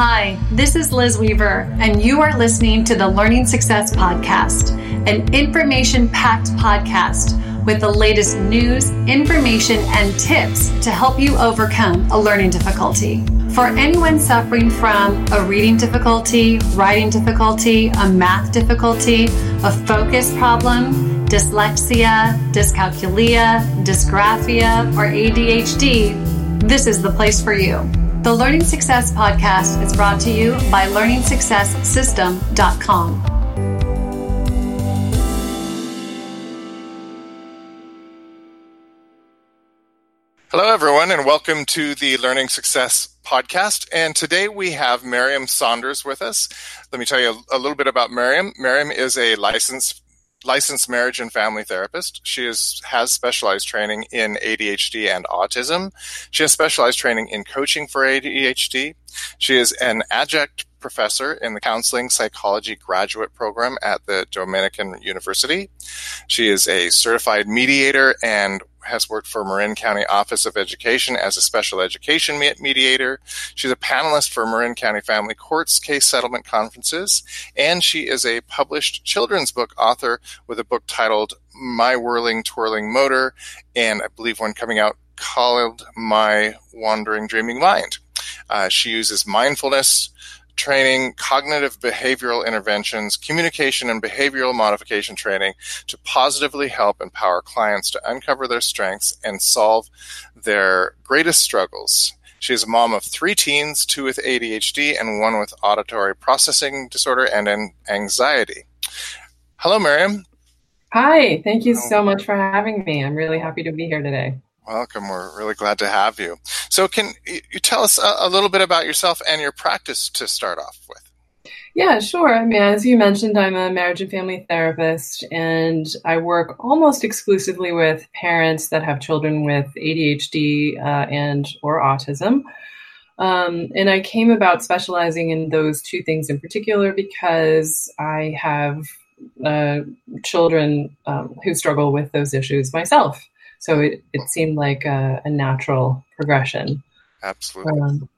Hi, this is Liz Weaver, and you are listening to the Learning Success Podcast, an information packed podcast with the latest news, information, and tips to help you overcome a learning difficulty. For anyone suffering from a reading difficulty, writing difficulty, a math difficulty, a focus problem, dyslexia, dyscalculia, dysgraphia, or ADHD, this is the place for you. The Learning Success Podcast is brought to you by LearningSuccessSystem.com. Hello, everyone, and welcome to the Learning Success Podcast. And today we have Miriam Saunders with us. Let me tell you a, little bit about Miriam. Miriam is a licensed licensed marriage and family therapist. She is, has specialized training in ADHD and autism. She has specialized training in coaching for ADHD. She is an adjunct professor in the counseling psychology graduate program at the Dominican University. She is a certified mediator and has worked for Marin County Office of Education as a special education mediator. She's a panelist for Marin County Family Courts case settlement conferences, and she is a published children's book author with a book titled My Whirling Twirling Motor, and I believe one coming out called My Wandering Dreaming Mind. Uh, she uses mindfulness, training, cognitive behavioral interventions, communication and behavioral modification training to positively help empower clients to uncover their strengths and solve their greatest struggles. She is a mom of three teens, two with ADHD and one with auditory processing disorder and an anxiety. Hello, Miriam. Hi, thank you so much for having me. I'm really happy to be here today. Welcome. We're really glad to have you. So, can you tell us a, little bit about yourself and your practice to start off with? Yeah, sure. I mean, as you mentioned, I'm a marriage and family therapist, and I work almost exclusively with parents that have children with ADHD uh, and or autism. Um, and I came about specializing in those two things in particular because I have uh, children um, who struggle with those issues myself. So it, it seemed like a, a natural progression. Absolutely. Um,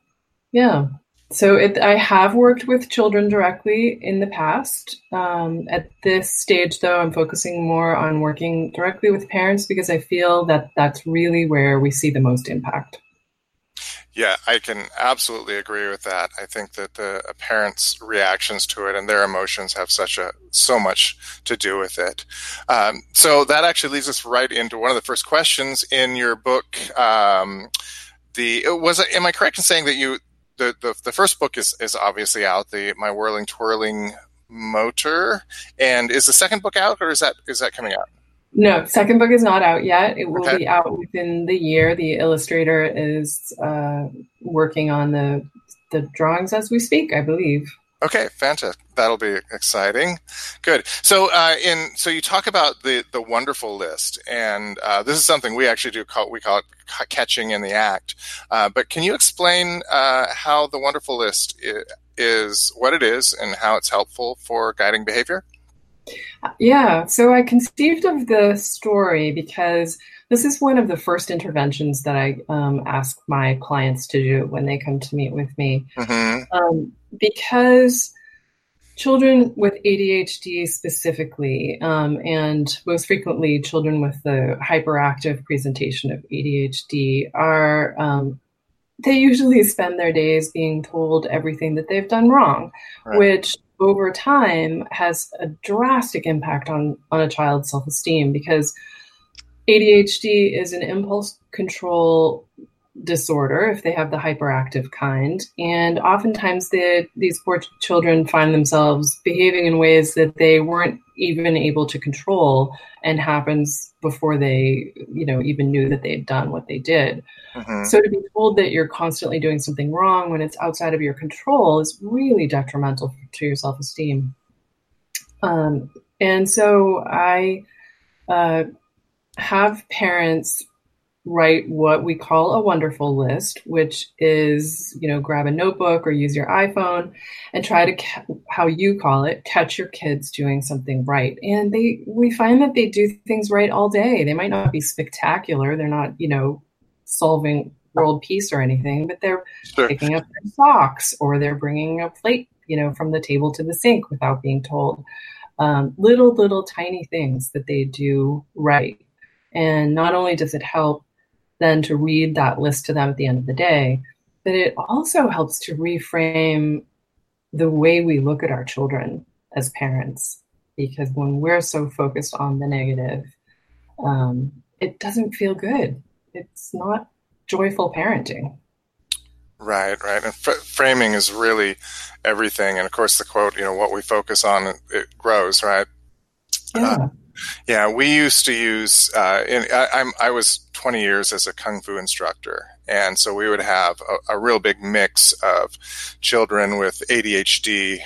yeah. So it, I have worked with children directly in the past. Um, at this stage, though, I'm focusing more on working directly with parents because I feel that that's really where we see the most impact. Yeah, I can absolutely agree with that. I think that the parents' reactions to it and their emotions have such a so much to do with it. Um, so that actually leads us right into one of the first questions in your book. Um, the was it, am I correct in saying that you the, the the first book is is obviously out the my whirling twirling motor and is the second book out or is that is that coming out? No, second book is not out yet. It will okay. be out within the year. The illustrator is uh, working on the the drawings as we speak, I believe. Okay, fantastic. That'll be exciting. Good. So, uh, in so you talk about the the wonderful list, and uh, this is something we actually do call we call it catching in the act. Uh, but can you explain uh, how the wonderful list is, is what it is and how it's helpful for guiding behavior? Yeah, so I conceived of the story because this is one of the first interventions that I um, ask my clients to do when they come to meet with me. Mm-hmm. Um, because children with ADHD specifically, um, and most frequently children with the hyperactive presentation of ADHD, are um, they usually spend their days being told everything that they've done wrong, right. which over time has a drastic impact on on a child's self-esteem because ADHD is an impulse control disorder if they have the hyperactive kind. And oftentimes the, these poor children find themselves behaving in ways that they weren't even able to control and happens before they you know even knew that they had done what they did. Mm-hmm. so to be told that you're constantly doing something wrong when it's outside of your control is really detrimental to your self-esteem. Um, and so i uh, have parents write what we call a wonderful list, which is, you know, grab a notebook or use your iPhone and try to, ca- how you call it, catch your kids doing something right. And they, we find that they do things right all day. They might not be spectacular. They're not, you know, solving world peace or anything, but they're sure. picking up their socks or they're bringing a plate, you know, from the table to the sink without being told. Um, little, little tiny things that they do right. And not only does it help then to read that list to them at the end of the day, but it also helps to reframe the way we look at our children as parents. Because when we're so focused on the negative, um, it doesn't feel good. It's not joyful parenting. Right, right. And f- framing is really everything. And of course, the quote, you know, what we focus on, it grows, right? Yeah. Uh, yeah, we used to use. Uh, in, I, I was 20 years as a kung fu instructor, and so we would have a, a real big mix of children with ADHD.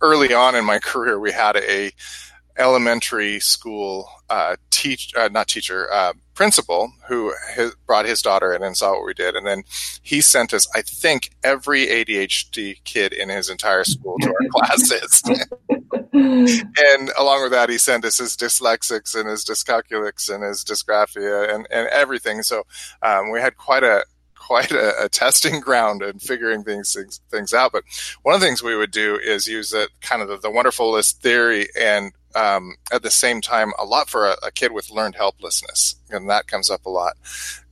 Early on in my career, we had a elementary school uh, teach, uh, not teacher, uh, principal who his, brought his daughter in and saw what we did, and then he sent us, I think, every ADHD kid in his entire school to our classes. and along with that, he sent us his dyslexics and his dyscalculics and his dysgraphia and, and everything. So um, we had quite a quite a, a, testing ground and figuring things, things, things out. But one of the things we would do is use kind of the, the wonderful list theory and um, at the same time a lot for a, a, kid with learned helplessness, and that comes up a lot.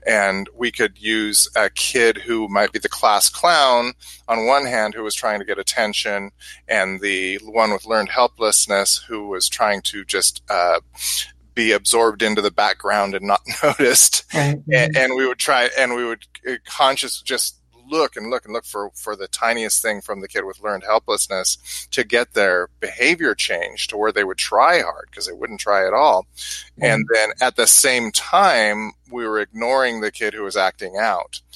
And we could use a kid who might be the class clown on one hand, who was trying to get attention, and the one with learned helplessness who was trying to just uh, be absorbed into the background and not noticed. Right. And, and, we would try, and we would uh, conscious just look and look and look for, for the tiniest thing from the kid with learned helplessness to get their behavior changed to where they would try hard because they wouldn't try at all. Mm-hmm. And then at the same time, we were ignoring the kid who was acting out.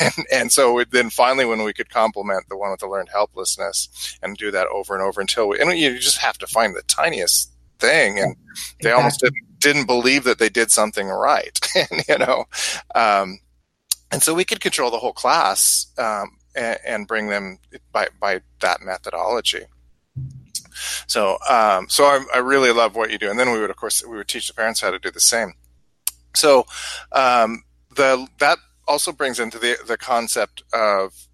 And, and so then finally, when we could compliment the one with the learned helplessness and do that over and over until we, and you just have to find the tiniest thing. And they almost didn't, didn't believe that they did something right. and, you know, um, and so we could control the whole class um, and, and, bring them by by that methodology. So um, so I, I, really love what you do, and then we would of course we would teach the parents how to do the same. So um, the that also brings into the the concept of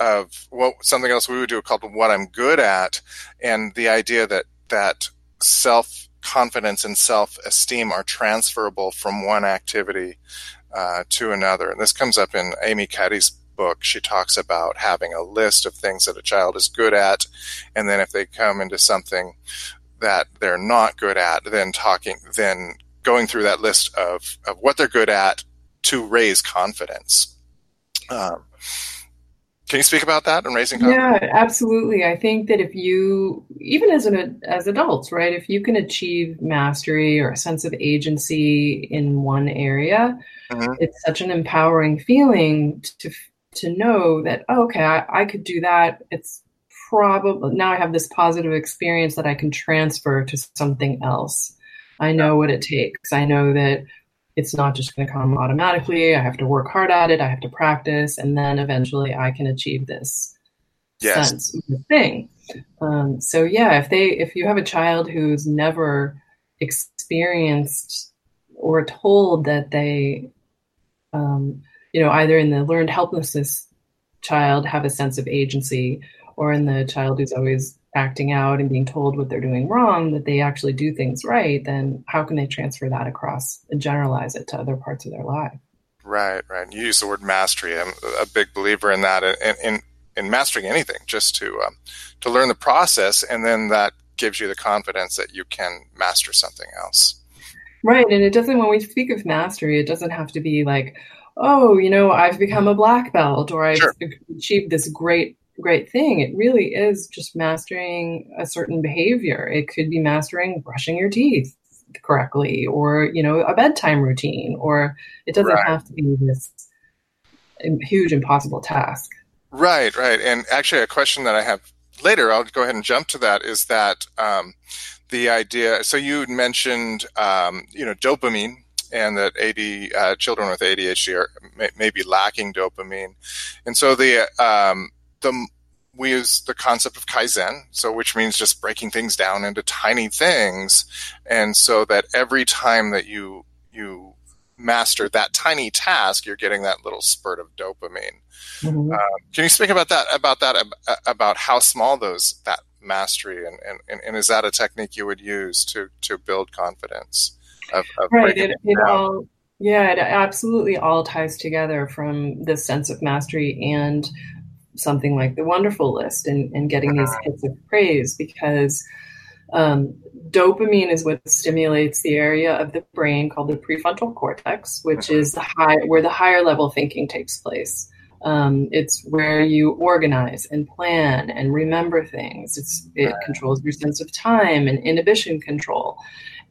of what something else we would do called what I'm good at, and the idea that that self confidence and self esteem are transferable from one activity uh, to another. And this comes up in Amy Cuddy's book. She talks about having a list of things that a child is good at, and then if they come into something that they're not good at, then talking, then going through that list of, of what they're good at to raise confidence. Um, can you speak about that and raising confidence? Yeah, absolutely. I think that if you, even as an as adults, right, if you can achieve mastery or a sense of agency in one area, mm-hmm. it's such an empowering feeling to to know that oh, okay, I, I could do that. It's probably now I have this positive experience that I can transfer to something else. I know what it takes. I know that it's not just going to come automatically. I have to work hard at it. I have to practice, and then eventually I can achieve this yes. sense of the thing. Um, so yeah, if they if you have a child who's never experienced or told that they, um, you know, either in the learned helplessness child have a sense of agency, or in the child who's always acting out and being told what they're doing wrong, that they actually do things right, then how can they transfer that across and generalize it to other parts of their life? Right, right. You use the word mastery. I'm a big believer in that, in in, in mastering anything, just to um, to learn the process, and then that gives you the confidence that you can master something else. Right, and it doesn't. When we speak of mastery, it doesn't have to be like, oh, you know, I've become a black belt or I've sure. achieved this great great thing. It really is just mastering a certain behavior. It could be mastering brushing your teeth correctly or, you know, a bedtime routine, or it doesn't right. have to be this huge impossible task. Right, right. And actually, a question that I have later, I'll go ahead and jump to that, is that um, the idea. So you mentioned, um, you know, dopamine and that AD uh, children with ADHD are may, may, be lacking dopamine, and so the um, the we use the concept of kaizen, so which means just breaking things down into tiny things, and so that every time that you you master that tiny task, you're getting that little spurt of dopamine. Mm-hmm. Um, can you speak about that? About that? About how small those that mastery and, and, and is that a technique you would use to to build confidence? Of, of right. It, it all yeah, it absolutely all ties together from this sense of mastery and something like the wonderful list and, and getting these uh-huh. hits of praise because um, dopamine is what stimulates the area of the brain called the prefrontal cortex, which uh-huh. is the high where the higher level thinking takes place. Um, it's where you organize and plan and remember things. It's, it controls your sense of time and inhibition control.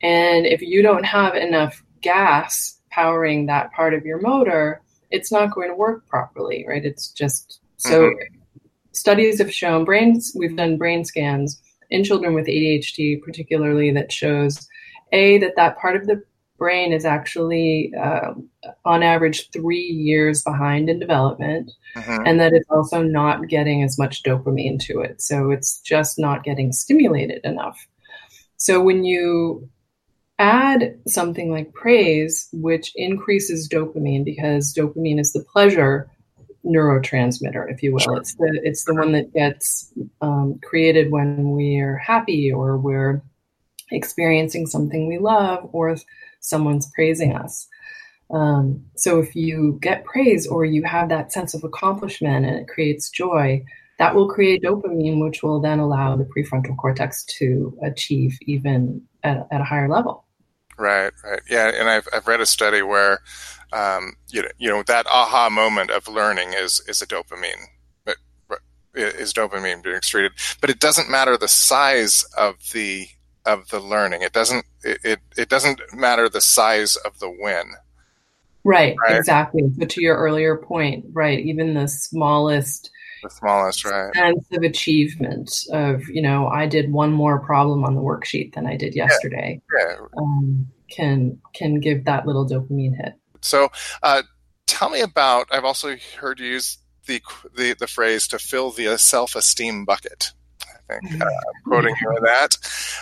And if you don't have enough gas powering that part of your motor, it's not going to work properly, right? It's just so. Mm-hmm. Studies have shown brains. We've done brain scans in children with ADHD, particularly that shows a that that part of the brain is actually uh, on average three years behind in development mm-hmm. and that it's also not getting as much dopamine to it so it's just not getting stimulated enough so when you add something like praise which increases dopamine because dopamine is the pleasure neurotransmitter if you will sure. it's the it's the one that gets um, created when we're happy or we're experiencing something we love or someone's praising us. Um, so if you get praise or you have that sense of accomplishment and it creates joy, that will create dopamine, which will then allow the prefrontal cortex to achieve even at, at a higher level. Right, right, yeah, and I've I've read a study where, um, you know, you know that aha moment of learning is is a dopamine, but, but is dopamine being excreted, but it doesn't matter the size of the of the learning. It doesn't it, it, it doesn't matter the size of the win. Right, right, exactly. So to your earlier point, right, even the smallest the smallest, right. sense of achievement of, you know, I did one more problem on the worksheet than I did yesterday. Yeah. yeah. Um, can can give that little dopamine hit. So, uh, tell me about. I've also heard you use the the, the phrase to fill the self esteem bucket i think. Uh, I'm quoting you on that.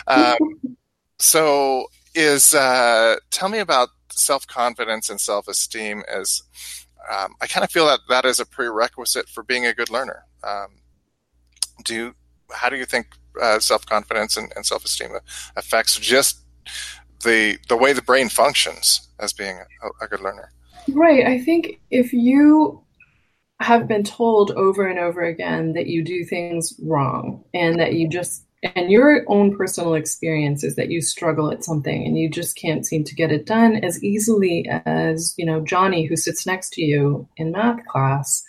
Um, so, is uh, tell me about self confidence and self esteem as um, I kind of feel that that is a prerequisite for being a good learner. Um, do you, how do you think uh, self confidence and, and self esteem affects just the the way the brain functions as being a, a good learner? Right. I think if you have been told over and over again that you do things wrong and that you just and your own personal experience is that you struggle at something and you just can't seem to get it done as easily as you know johnny who sits next to you in math class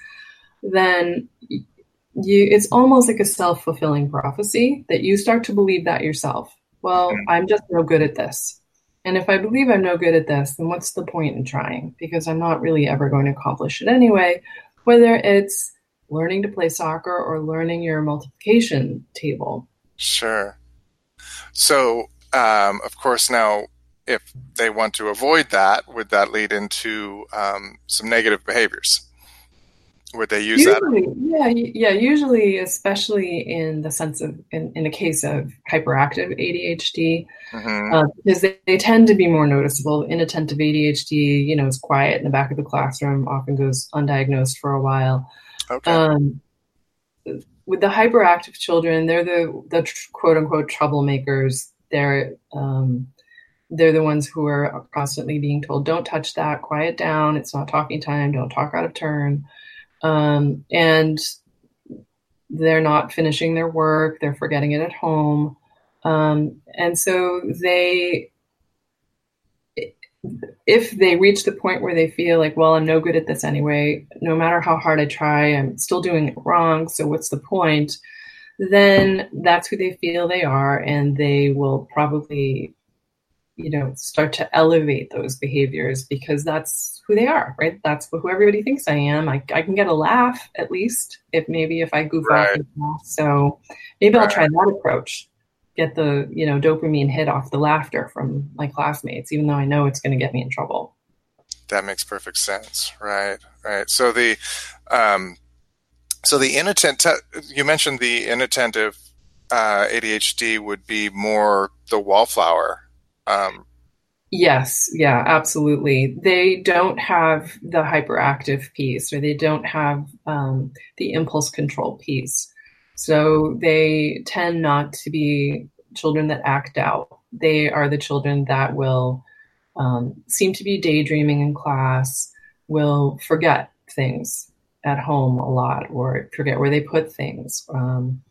then you it's almost like a self-fulfilling prophecy that you start to believe that yourself well mm-hmm. i'm just no good at this and if i believe i'm no good at this then what's the point in trying because i'm not really ever going to accomplish it anyway whether it's learning to play soccer or learning your multiplication table. Sure. So, um, of course, now if they want to avoid that, would that lead into um, some negative behaviors? Would they use usually, that? Yeah, yeah. Usually, especially in the sense of in, in a case of hyperactive ADHD, mm-hmm. uh, because they, they, tend to be more noticeable. Inattentive ADHD, you know, is quiet in the back of the classroom, often goes undiagnosed for a while. Okay. Um, with the hyperactive children, they're the the quote unquote troublemakers. They're um, they're the ones who are constantly being told, "Don't touch that. Quiet down. It's not talking time. Don't talk out of turn." um, and they're not finishing their work, they're forgetting it at home. Um, and so they, if they reach the point where they feel like, well, I'm no good at this anyway, no matter how hard I try, I'm still doing it wrong. So what's the point? Then that's who they feel they are, and they will probably you know start to elevate those behaviors because that's who they are right that's who everybody thinks i am i, I can get a laugh at least if maybe if i goof right. off so maybe right. i'll try that approach get the you know dopamine hit off the laughter from my classmates even though i know it's going to get me in trouble that makes perfect sense right right so the um so the inattentive you mentioned the inattentive uh, adhd would be more the wallflower um, Yes, yeah, absolutely. They don't have the hyperactive piece or they don't have um, the impulse control piece. So they tend not to be children that act out. They are the children that will um, seem to be daydreaming in class, will forget things at home a lot or forget where they put things. Um,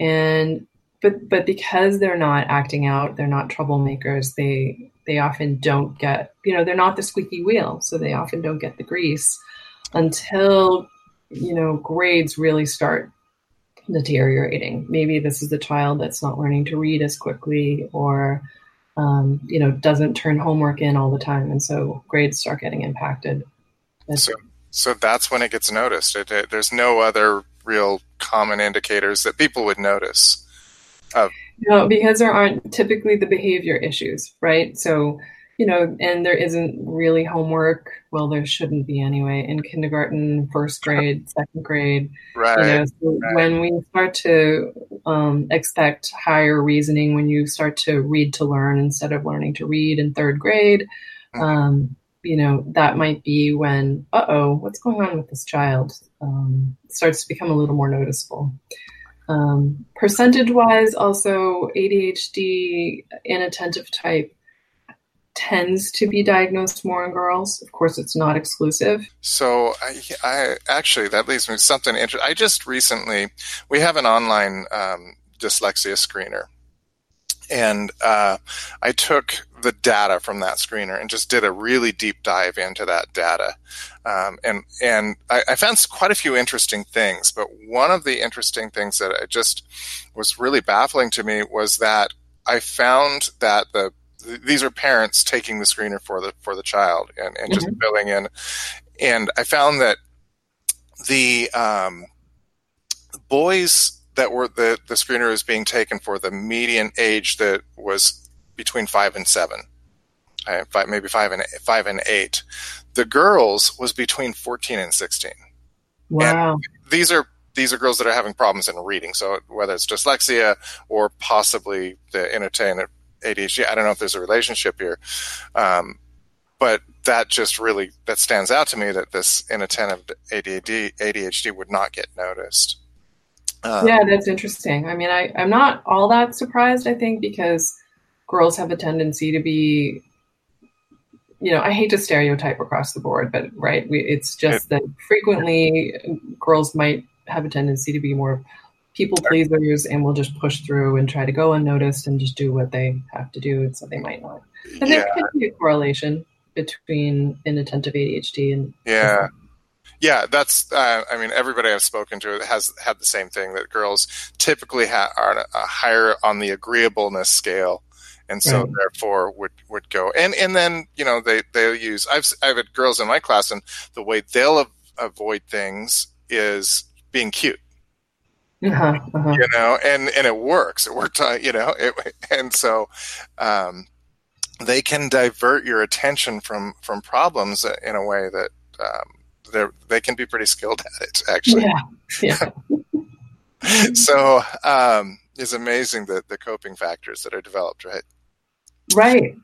and but but because they're not acting out, they're not troublemakers. They they often don't get, you know, they're not the squeaky wheel, so they often don't get the grease until, you know, grades really start deteriorating. Maybe this is the child that's not learning to read as quickly or, um, you know, doesn't turn homework in all the time. And so grades start getting impacted. So, so that's when it gets noticed. It, it, there's no other real common indicators that people would notice. Of- no, because there aren't typically the behavior issues, right? So, you know, and there isn't really homework. Well, there shouldn't be anyway in kindergarten, first grade, second grade. Right. You know, so right. when we start to um, expect higher reasoning, when you start to read to learn instead of learning to read in third grade, mm-hmm. um, you know, that might be when, uh oh, what's going on with this child? Um, starts to become a little more noticeable. Um, percentage wise, also ADHD inattentive type tends to be diagnosed more in girls. Of course, it's not exclusive. So, I, I actually that leads me to something interesting. I just recently we have an online um, dyslexia screener, and uh, I took the data from that screener and just did a really deep dive into that data. Um, and and I, I, found quite a few interesting things. But one of the interesting things that I just was really baffling to me was that I found that the these are parents taking the screener for the for the child and, and just mm-hmm. filling in. And I found that the um, boys that were the the screener was being taken for the median age that was between five and seven, uh, five, maybe five and five and eight. The girls was between fourteen and sixteen. Wow! And these are these are girls that are having problems in reading. So whether it's dyslexia or possibly the inattentive ADHD, I don't know if there's a relationship here, um, but that just really that stands out to me that this inattentive ADHD ADHD would not get noticed. Um, yeah, that's interesting. I mean, I, I'm not all that surprised, I think, because girls have a tendency to be, you know, I hate to stereotype across the board, but right, we, it's just that frequently girls might have a tendency to be more people pleasers and will just push through and try to go unnoticed and just do what they have to do. So they might not. And yeah. there could be a correlation between inattentive ADHD and yeah. Yeah, that's. Uh, I mean, everybody I've spoken to has had the same thing that girls typically ha- are higher on the agreeableness scale, and so right. therefore would would go. And and then you know they they'll use. I've I've had girls in my class, and the way they'll av- avoid things is being cute. Uh-huh, uh-huh. You know, and and it works. It worked. Uh, you know, it, and so. Um, they can divert your attention from from problems in a way that um, they they can be pretty skilled at it actually. Yeah. yeah. so um, it's amazing that the coping factors that are developed, right? Right.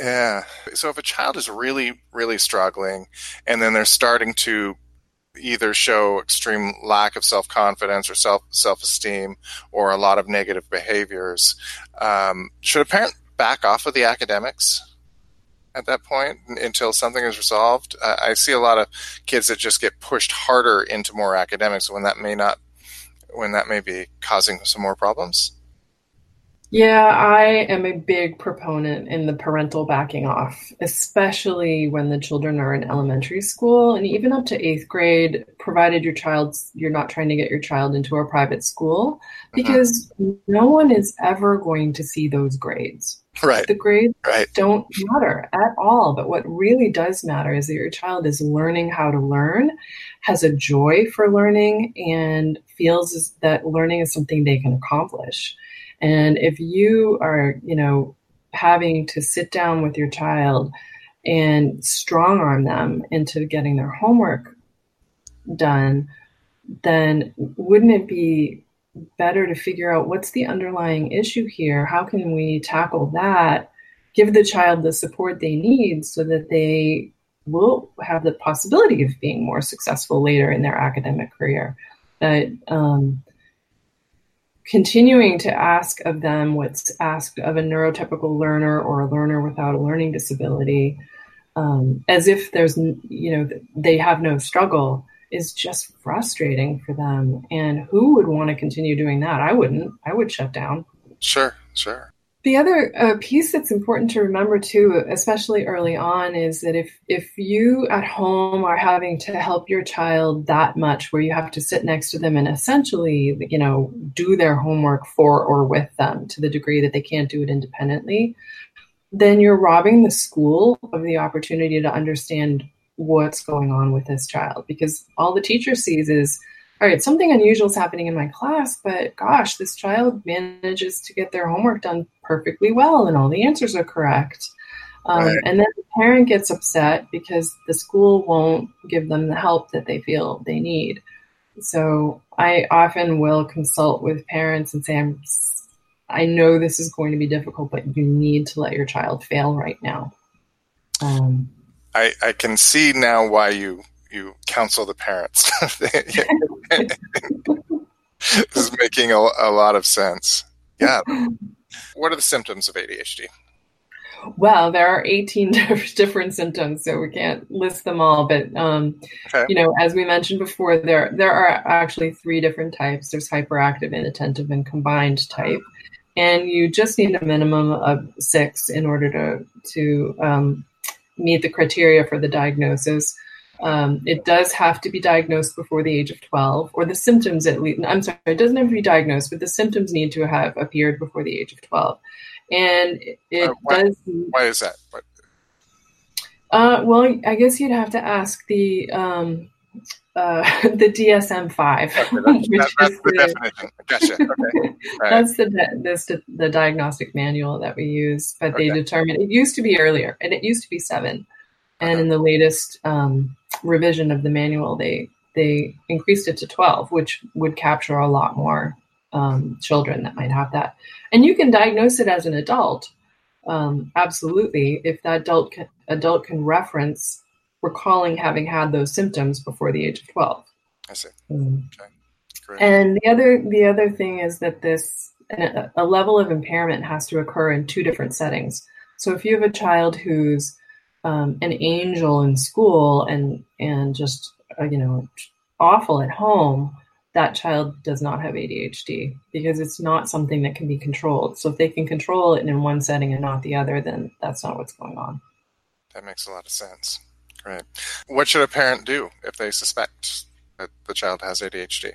Yeah. So if a child is really really struggling, and then they're starting to either show extreme lack of self confidence or self self esteem, or a lot of negative behaviors, um, should a parent back off of the academics? at that point until something is resolved. Uh, I see a lot of kids that just get pushed harder into more academics when that may not, when that may be causing some more problems. Yeah, I am a big proponent in the parental backing off, especially when the children are in elementary school and even up to eighth grade, provided your child's you're not trying to get your child into a private school, uh-huh. because uh-huh. no one is ever going to see those grades. Right. The grades right. don't matter at all. But what really does matter is that your child is learning how to learn, has a joy for learning, and feels that learning is something they can accomplish. And if you are, you know, having to sit down with your child and strong arm them into getting their homework done, then wouldn't it be better to figure out what's the underlying issue here? How can we tackle that give the child the support they need so that they will have the possibility of being more successful later in their academic career. But um, continuing to ask of them what's asked of a neurotypical learner or a learner without a learning disability, um, as if there's, you know, they have no struggle is just frustrating for them. And who would want to continue doing that? I wouldn't. I would shut down. Sure, sure. The other uh, piece that's important to remember too, especially early on, is that if if you at home are having to help your child that much, where you have to sit next to them and essentially, you know, do their homework for or with them to the degree that they can't do it independently, then you're robbing the school of the opportunity to understand what's going on with this child. Because all the teacher sees is all right, something unusual is happening in my class, but gosh, this child manages to get their homework done perfectly well and all the answers are correct. Um, right. And then the parent gets upset because the school won't give them the help that they feel they need. So I often will consult with parents and say, I'm, I know this is going to be difficult, but you need to let your child fail right now. Um, I, I can see now why you you counsel the parents. this is making a, a lot of sense. Yeah. What are the symptoms of ADHD? Well, there are 18 different symptoms, so we can't list them all. But um, okay. you know, as we mentioned before, there there are actually three different types. There's hyperactive, inattentive, and combined type, and you just need a minimum of six in order to to um, meet the criteria for the diagnosis. Um, it does have to be diagnosed before the age of 12, or the symptoms at least. I'm sorry, it doesn't have to be diagnosed, but the symptoms need to have appeared before the age of 12. And it uh, why, does. Why is that? Uh, well, I guess you'd have to ask the um, uh, the DSM five. Okay, that's, that, that's the, definition. Gotcha. Okay. Right. That's the the, the diagnostic manual that we use, but okay. they determine it used to be earlier, and it used to be seven, and in the latest um, revision of the manual, they they increased it to twelve, which would capture a lot more um, children that might have that. And you can diagnose it as an adult, um, absolutely, if that adult can, adult can reference recalling having had those symptoms before the age of 12. I see. Mm. Okay. Great. And the other the other thing is that this a level of impairment has to occur in two different settings. So if you have a child who's um, an angel in school and and just uh, you know awful at home, that child does not have ADHD because it's not something that can be controlled. So if they can control it in one setting and not the other, then that's not what's going on. That makes a lot of sense. Right. What should a parent do if they suspect that the child has ADHD?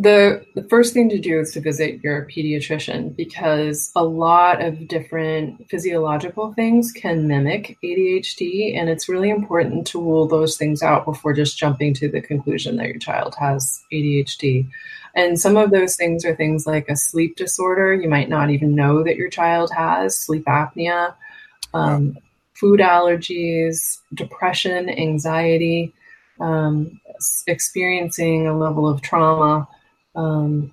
The, the first thing to do is to visit your pediatrician because a lot of different physiological things can mimic ADHD, and it's really important to rule those things out before just jumping to the conclusion that your child has ADHD. And some of those things are things like a sleep disorder. You might not even know that your child has sleep apnea. Um, food allergies, depression, anxiety, um, experiencing a level of trauma. Um,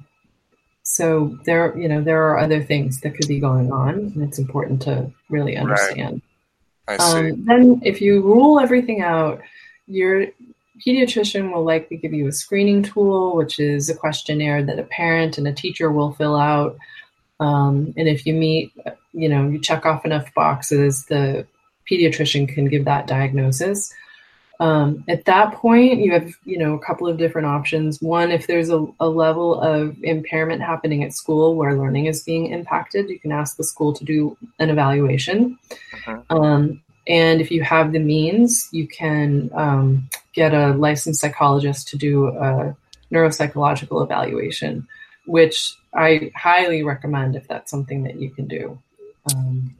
so there, you know, there are other things that could be going on, and it's important to really understand. Right. I see. Um, then, if you rule everything out, your pediatrician will likely give you a screening tool, which is a questionnaire that a parent and a teacher will fill out. Um, and if you meet, you know, you check off enough boxes, the pediatrician can give that diagnosis. Um, at that point, you have you know a couple of different options. One, if there's a, a, level of impairment happening at school where learning is being impacted, you can ask the school to do an evaluation. Uh-huh. Um, and if you have the means, you can um, get a licensed psychologist to do a neuropsychological evaluation, which I highly recommend if that's something that you can do. Um,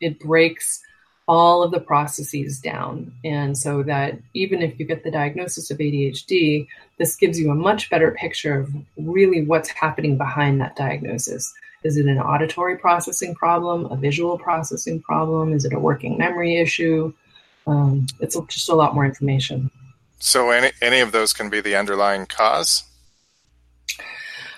it breaks all of the processes down. And so that even if you get the diagnosis of ADHD, this gives you a much better picture of really what's happening behind that diagnosis. Is it an auditory processing problem, a visual processing problem? Is it a working memory issue? Um, it's just a lot more information. So, any, any of those can be the underlying cause?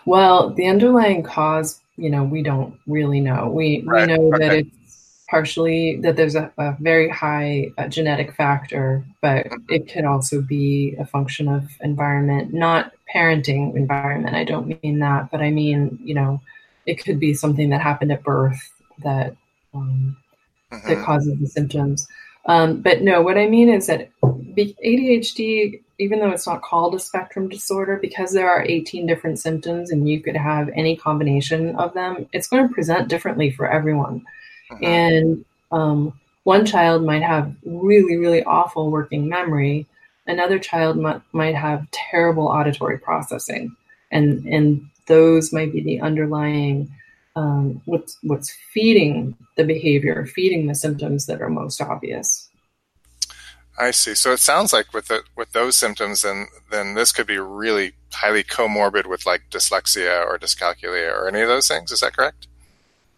Well, the underlying cause, you know, we don't really know. We, right. we know okay. that it's partially that there's a, a very high uh, genetic factor, but it could also be a function of environment, not parenting environment. I don't mean that, but I mean, you know, it could be something that happened at birth that um, mm-hmm. that causes the symptoms. Um, but no, what I mean is that ADHD, even though it's not called a spectrum disorder, because there are 18 different symptoms and you could have any combination of them, it's going to present differently for everyone. Mm-hmm. And um, one child might have really, really awful working memory. Another child might, might have terrible auditory processing. And, and those might be the underlying um, what's what's feeding the behavior, feeding the symptoms that are most obvious. I see. So it sounds like with the, with those symptoms, then then this could be really highly comorbid with like dyslexia or dyscalculia or any of those things. Is that correct?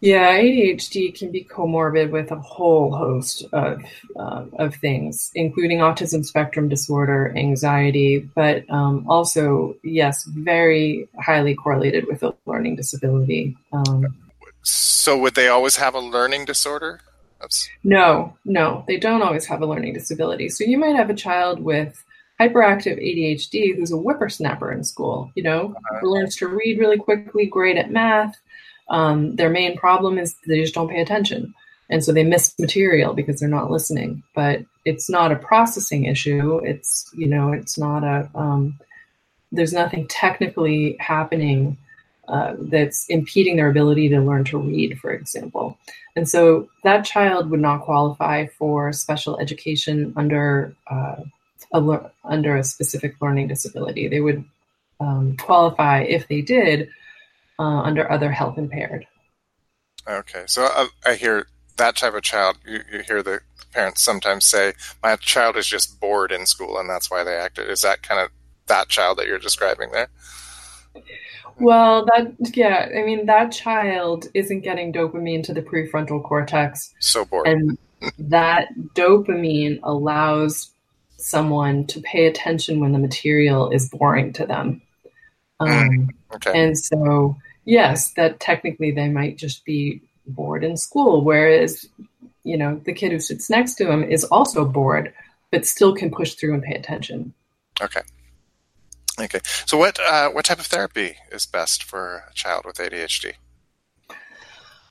Yeah, ADHD can be comorbid with a whole host of uh, of things, including autism spectrum disorder, anxiety, but um, also, yes, very highly correlated with a learning disability. Um, so, would they always have a learning disorder? That's... No, no, they don't always have a learning disability. So, you might have a child with hyperactive ADHD who's a whippersnapper in school, you know, uh-huh. who learns to read really quickly, great at math um, their main problem is they just don't pay attention. And so they miss material because they're not listening. But it's not a processing issue. It's, you know, it's not a, um, there's nothing technically happening uh, that's impeding their ability to learn to read, for example. And so that child would not qualify for special education under uh, a, under a specific learning disability. They would um, qualify if they did uh, under other health impaired. Okay, so I, I, hear that type of child. You, you hear the parents sometimes say, "My child is just bored in school, and that's why they acted." Is that kind of that child that you're describing there? Well, that yeah, I mean that child isn't getting dopamine to the prefrontal cortex. So bored. And that dopamine allows someone to pay attention when the material is boring to them. Um, mm, okay. And so yes, that technically they might just be bored in school, whereas, you know, the kid who sits next to him is also bored, but still can push through and pay attention. Okay. Okay. So, what uh, what type of therapy is best for a child with ADHD?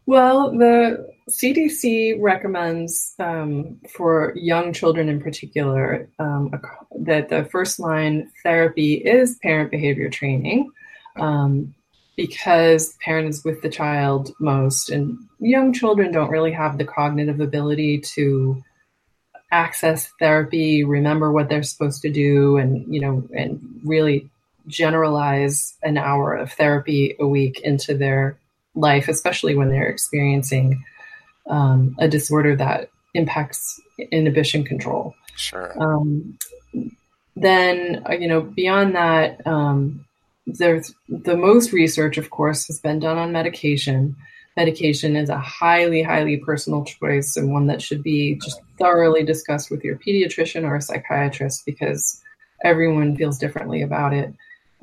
Well, the CDC recommends um, for young children in particular um, that the first line therapy is parent behavior training. Um, because the parent is with the child most and young children don't really have the cognitive ability to access therapy remember what they're supposed to do and you know and really generalize an hour of therapy a week into their life especially when they're experiencing um, a disorder that impacts inhibition control. Sure. Um, then uh, you know beyond that um, there's the most research, of course, has been done on medication. Medication is a highly, highly personal choice and one that should be just thoroughly discussed with your pediatrician or a psychiatrist because everyone feels differently about it.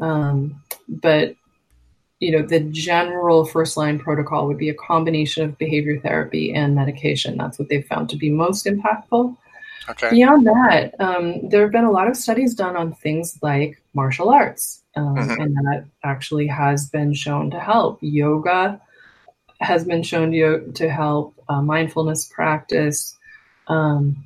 Um, but you know, the general first line protocol would be a combination of behavior therapy and medication. That's what they've found to be most impactful. Okay. Beyond that, um, there have been a lot of studies done on things like martial arts, um, mm-hmm. and that actually has been shown to help. Yoga has been shown to, to help, uh, mindfulness practice. Um,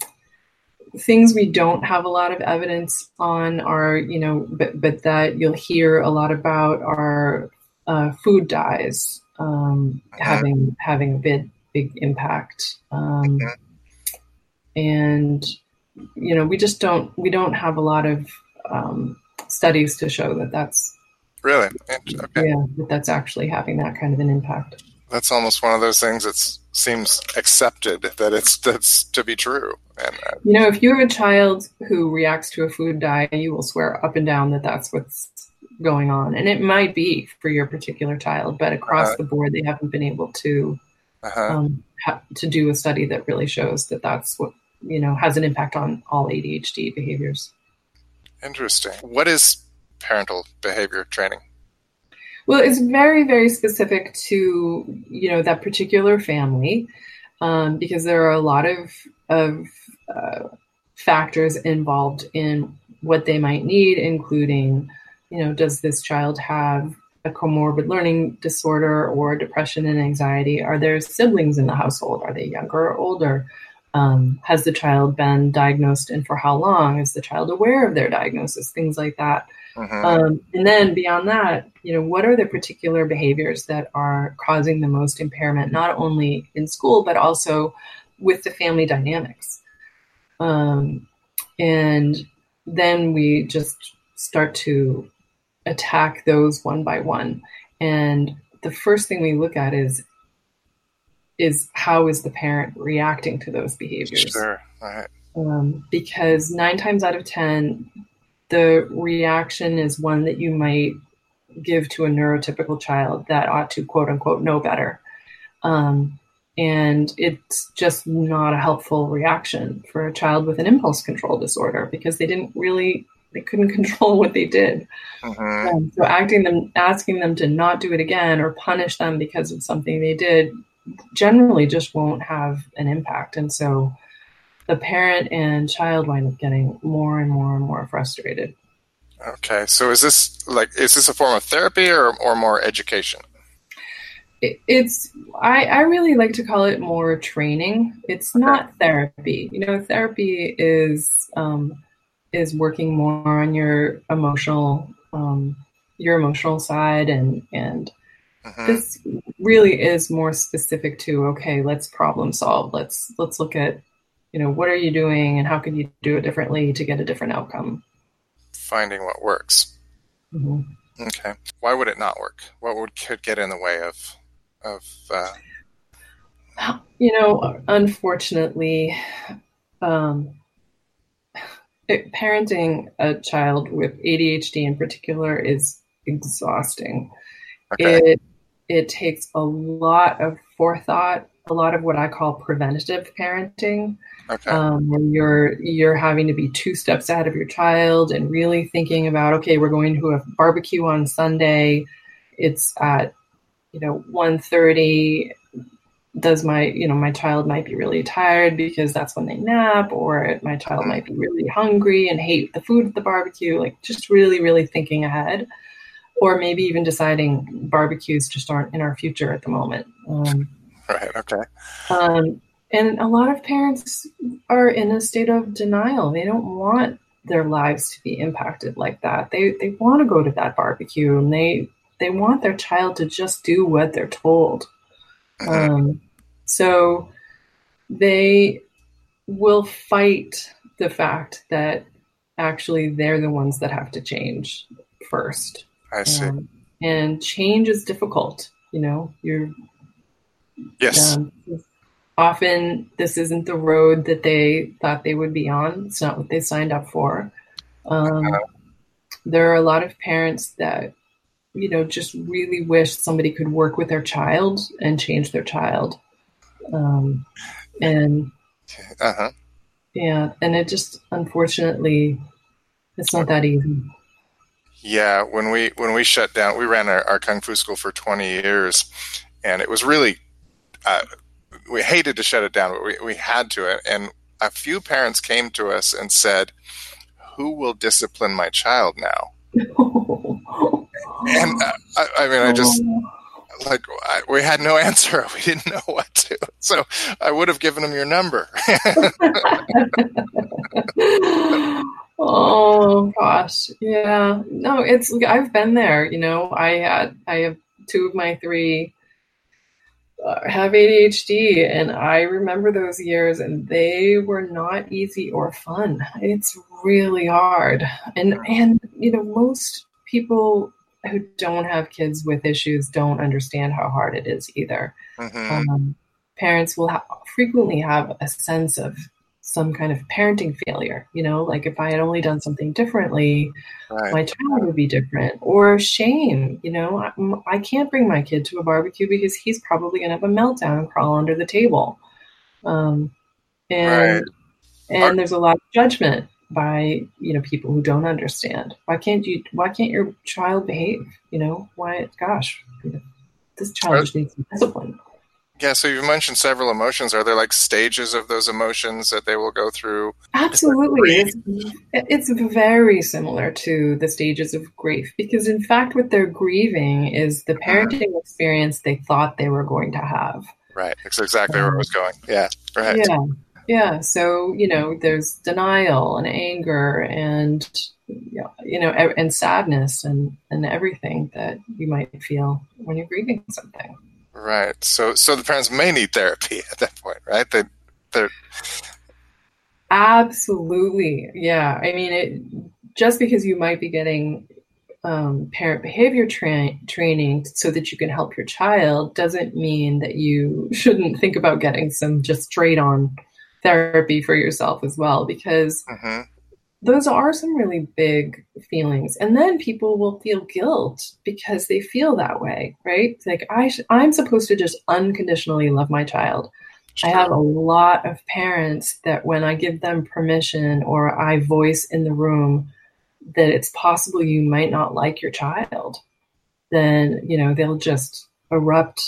things we don't have a lot of evidence on are, you know, but, but that you'll hear a lot about are uh, food dyes um, mm-hmm. having having a big big impact. Um, mm-hmm and you know we just don't we don't have a lot of um, studies to show that that's really okay. yeah that that's actually having that kind of an impact that's almost one of those things that seems accepted that it's that's to be true and uh, you know if you have a child who reacts to a food dye you will swear up and down that that's what's going on and it might be for your particular child but across uh, the board they haven't been able to uh-huh. um, ha- to do a study that really shows that that's what you know has an impact on all ADHD behaviors. Interesting. What is parental behavior training? Well, it's very very specific to you know that particular family. um, because there are a lot of of uh, factors involved in what they might need, including, you know, does this child have a comorbid learning disorder or depression and anxiety? Are there siblings in the household? Are they younger or older? Um, has the child been diagnosed and for how long? Is the child aware of their diagnosis? Things like that. Uh-huh. Um, and then beyond that, you know, what are the particular behaviors that are causing the most impairment, not only in school, but also with the family dynamics? Um, and then we just start to attack those one by one. And the first thing we look at is is how is the parent reacting to those behaviors? Sure. Right. Um, because nine times out of ten, the reaction is one that you might give to a neurotypical child that ought to quote unquote know better. Um, and it's just not a helpful reaction for a child with an impulse control disorder because they didn't really they couldn't control what they did. Uh-huh. Um, so acting them, asking them to not do it again or punish them because of something they did, generally just won't have an impact. And so the parent and child wind up getting more and more and more frustrated. Okay, so is this like is this a form of therapy or or more education? it's I, I really like to call it more training it's not therapy you know therapy is um, is working more on your emotional um, your emotional side and and uh-huh. this really is more specific to okay let's problem solve let's let's look at you know what are you doing and how can you do it differently to get a different outcome finding what works mm-hmm. okay why would it not work what would could get in the way of of uh... you know unfortunately um, it, parenting a child with adhd in particular is exhausting okay. it it takes a lot of forethought a lot of what i call preventative parenting Okay. Um, where you're you're having to be two steps ahead of your child and really thinking about okay, we're going to a barbecue on Sunday. It's at you know 1.30 does my you know my child might be really tired because that's when they nap or my child might be really hungry and hate the food at the barbecue like just really really thinking ahead or maybe even deciding barbecues just aren't in our future at the moment um, right okay um, and a lot of parents are in a state of denial they don't want their lives to be impacted like that they they want to go to that barbecue and they they want their child to just do what they're told. Mm-hmm. Um, so they will fight the fact that actually they're the ones that have to change first. I see. Um, and change is difficult. You know, you're. Yes. Um, often this isn't the road that they thought they would be on. It's not what they signed up for. Um, uh-huh. There are a lot of parents that you know, just really wish somebody could work with their child and change their child. Um, and uh-huh. yeah, and it just unfortunately, it's not that easy. Yeah, when we when we shut down, we ran our, our kung fu school for twenty years, and it was really uh, we hated to shut it down, but we, we had to. And a few parents came to us and said, "Who will discipline my child now?" and uh, I, I, mean, I just like I, we had no answer. We didn't know what to. So I would have given them your number. Oh gosh, yeah. No, it's I've been there. You know, I had I have two of my three uh, have ADHD, and I remember those years, and they were not easy or fun. It's really hard, and and you know most people who don't have kids with issues don't understand how hard it is either. Mm-hmm. Um, parents will ha- frequently have a sense of some kind of parenting failure. You know, like if I had only done something differently, right. my child would be different. Or shame. You know, I, I, can't bring my kid to a barbecue because he's probably going to have a meltdown and crawl under the table. Um, and right. and there's a lot of judgment by you know people who don't understand why can't you why can't your child behave you know why gosh this child just needs some discipline Yeah, so you mentioned several emotions. Are there like stages of those emotions that they will go through? Absolutely. It's, it's very similar to the stages of grief because, in fact, what they're grieving is the uh-huh. parenting experience they thought they were going to have. Right. That's exactly where I was going. Yeah. Right. Yeah. Yeah. So, you know, there's denial and anger and, you know, and sadness and, and everything that you might feel when you're grieving something. Right. So so the parents may need therapy at that point, right? They they're Absolutely. Yeah. I mean it just because you might be getting um, parent behavior tra- training so that you can help your child doesn't mean that you shouldn't think about getting some just straight on therapy for yourself as well because mm-hmm those are some really big feelings. And then people will feel guilt because they feel that way right? It's like i sh- i'm supposed to just unconditionally love my child. Sure. i have a lot of parents that when i give them permission or i voice in the room that it's possible you might not like your child then you know they'll just erupt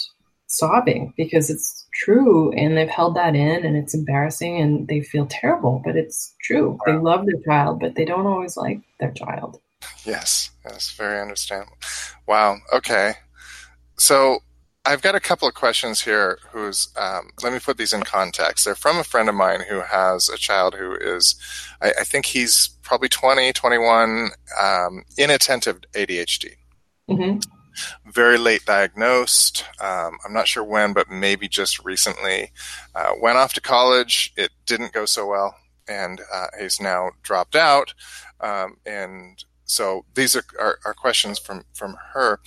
sobbing because it's true and they've held that in and it's embarrassing and they feel terrible, but it's true. Wow. They love their child, but they don't always like their child. Yes, that's very understandable. Wow. Okay. So I've got a couple of questions here. Who's um, let me put these in context. They're from a friend of mine who has a child who is, I, I think he's probably 20, 21, um, inattentive ADHD. Mm-hmm very late diagnosed. Um, I'm not sure when, but maybe just recently. Uh, went off to college. It didn't go so well, and uh, he's now dropped out. Um, and so these are, are, are, questions from, from her.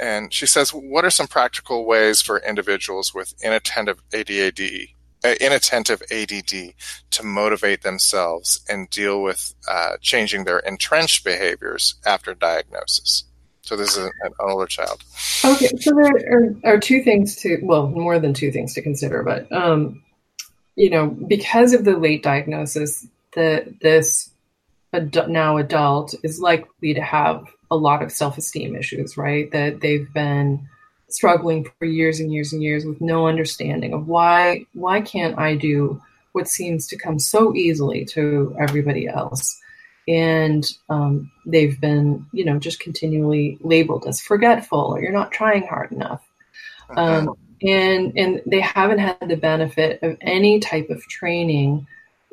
And she says, What are some practical ways for individuals with inattentive ADAD? Uh, inattentive ADD to motivate themselves and deal with uh, changing their entrenched behaviors after diagnosis. So this is an older child. Okay, so there are, are, two things to well, more than two things to consider, but um, you know, because of the late diagnosis, the this ad- now adult is likely to have a lot of self-esteem issues, right? That they've been struggling for years and years and years with no understanding of why why can't I do what seems to come so easily to everybody else and um, they've been you know just continually labeled as forgetful or you're not trying hard enough. Um, and and they haven't had the benefit of any type of training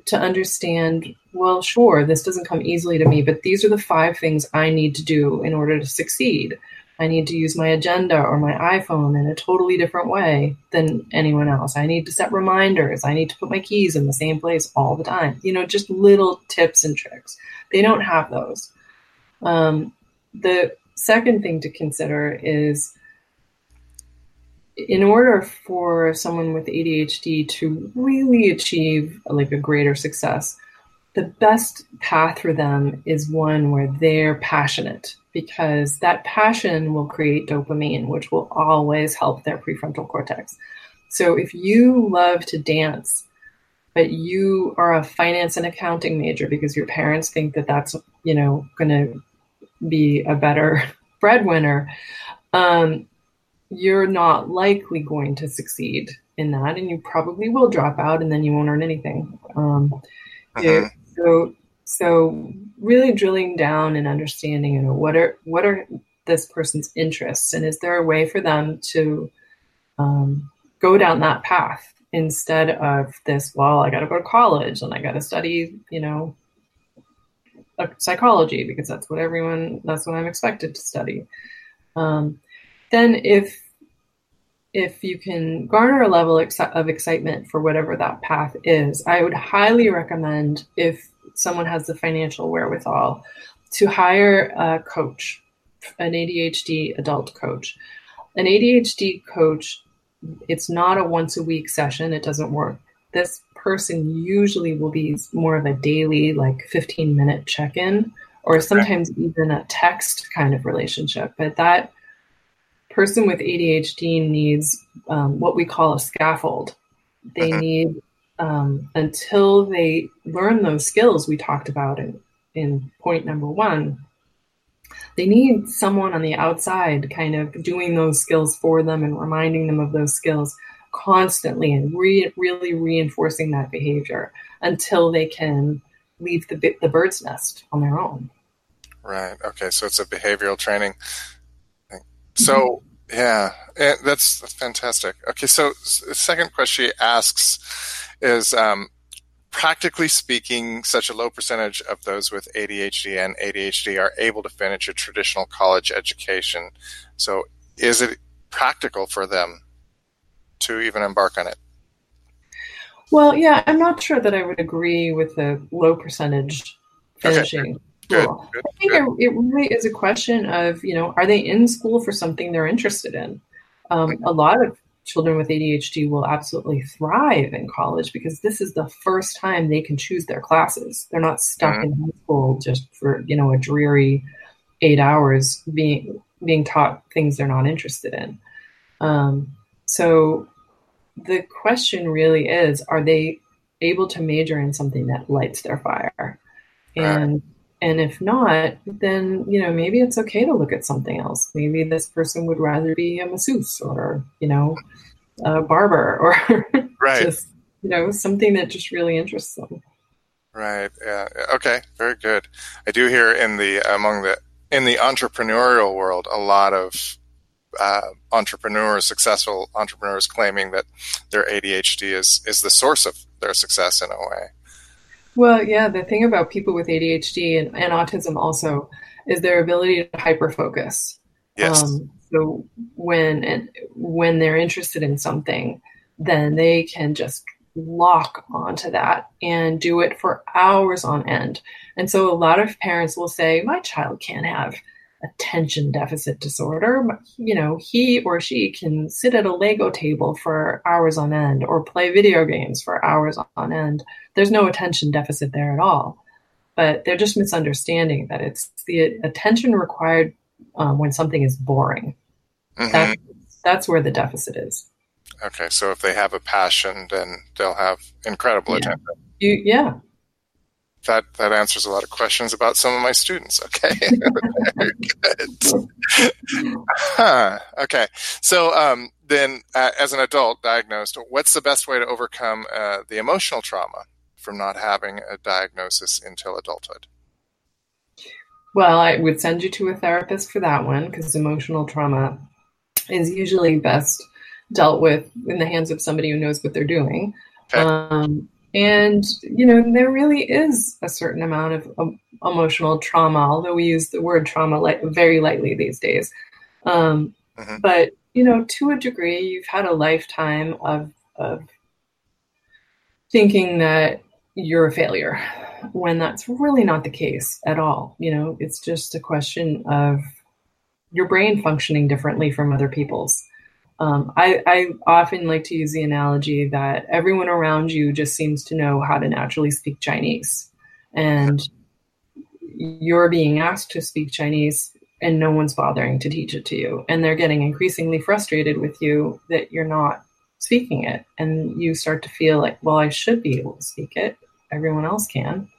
to understand well sure this doesn't come easily to me but these are the five things i need to do in order to succeed. I need to use my agenda or my iphone in a totally different way than anyone else. I need to set reminders. I need to put my keys in the same place all the time. You know just little tips and tricks they don't have those. Um, the second thing to consider is in order for someone with ADHD to really achieve like a greater success, the best path for them is one where they're passionate because that passion will create dopamine, which will always help their prefrontal cortex. So if you love to dance but you are a finance and accounting major because your parents think that that's you know going to be a better breadwinner. Um, you're not likely going to succeed in that and you probably will drop out and then you won't earn anything. Um, uh-huh. so so really drilling down and understanding you know what are what are this person's interests and is there a way for them to um, go down that path instead of this, well, I got to go to college and I got to study, you know, psychology because that's what everyone, that's what I'm expected to study. Um, then if if you can garner a level of excitement for whatever that path is, I would highly recommend if someone has the financial wherewithal to hire a coach, an ADHD adult coach. An ADHD coach it's not a once a week session. It doesn't work. This person usually will be more of a daily, like 15 minute check in, or sometimes even a text kind of relationship. But that person with ADHD needs um, what we call a scaffold. They uh-huh. need, um, until they learn those skills we talked about in, in point number one, they need someone on the outside kind of doing those skills for them and reminding them of those skills constantly and re- really reinforcing that behavior until they can leave the, the bird's nest on their own. Right. Okay. So it's a behavioral training. So mm-hmm. yeah, eh, that's, that's fantastic. Okay. So the second question she asks is, um, practically speaking, such a low percentage of those with ADHD and ADHD are able to finish a traditional college education. So is it practical for them to even embark on it? Well, yeah, I'm not sure that I would agree with the low percentage finishing. Okay. Good, good, I think it, it, really is a question of, you know, are they in school for something they're interested in? Um, a lot of children with ADHD will absolutely thrive in college because this is the first time they can choose their classes. They're not stuck mm-hmm. in high school just for, you know, a dreary eight hours being being taught things they're not interested in. Um, so the question really is are they able to major in something that lights their fire? And and if not, then you know maybe it's okay to look at something else. Maybe this person would rather be a masseuse or you know a barber or right. just you know something that just really interests them. Right. Yeah. Okay. Very good. I do hear in the among the in the entrepreneurial world a lot of uh, entrepreneurs, successful entrepreneurs, claiming that their ADHD is is the source of their success in a way. Well, yeah, the thing about people with ADHD and, and autism also is their ability to hyper focus. Yes. Um, so when and when they're interested in something, then they can just lock onto that and do it for hours on end. And so a lot of parents will say, "My child can't have attention deficit disorder. You know, he or she can sit at a Lego table for hours on end or play video games for hours on end. There's no attention deficit there at all. But they're just misunderstanding that it's the attention required um, when something is boring. Mm-hmm. That, that's where the deficit is. Okay, so if they have a passion, then they'll have incredible yeah. attention. You, yeah, that that answers a lot of questions about some of my students. Okay, good. huh. Okay, so um, then, uh, as an adult diagnosed, what's the best way to overcome uh, the emotional trauma from not having a diagnosis until adulthood? Well, I would send you to a therapist for that one because emotional trauma is usually best dealt with in the hands of somebody who knows what they're doing. Okay. Um, and, you know, there really is a certain amount of um, emotional trauma, although we use the word trauma light, very lightly these days. Um, mm-hmm. But, you know, to a degree, you've had a lifetime of, of thinking that you're a failure when that's really not the case at all. You know, it's just a question of your brain functioning differently from other people's. Um, I, I, often like to use the analogy that everyone around you just seems to know how to naturally speak Chinese. And you're being asked to speak Chinese and no one's bothering to teach it to you. And they're getting increasingly frustrated with you that you're not speaking it. And you start to feel like, well, I should be able to speak it. Everyone else can.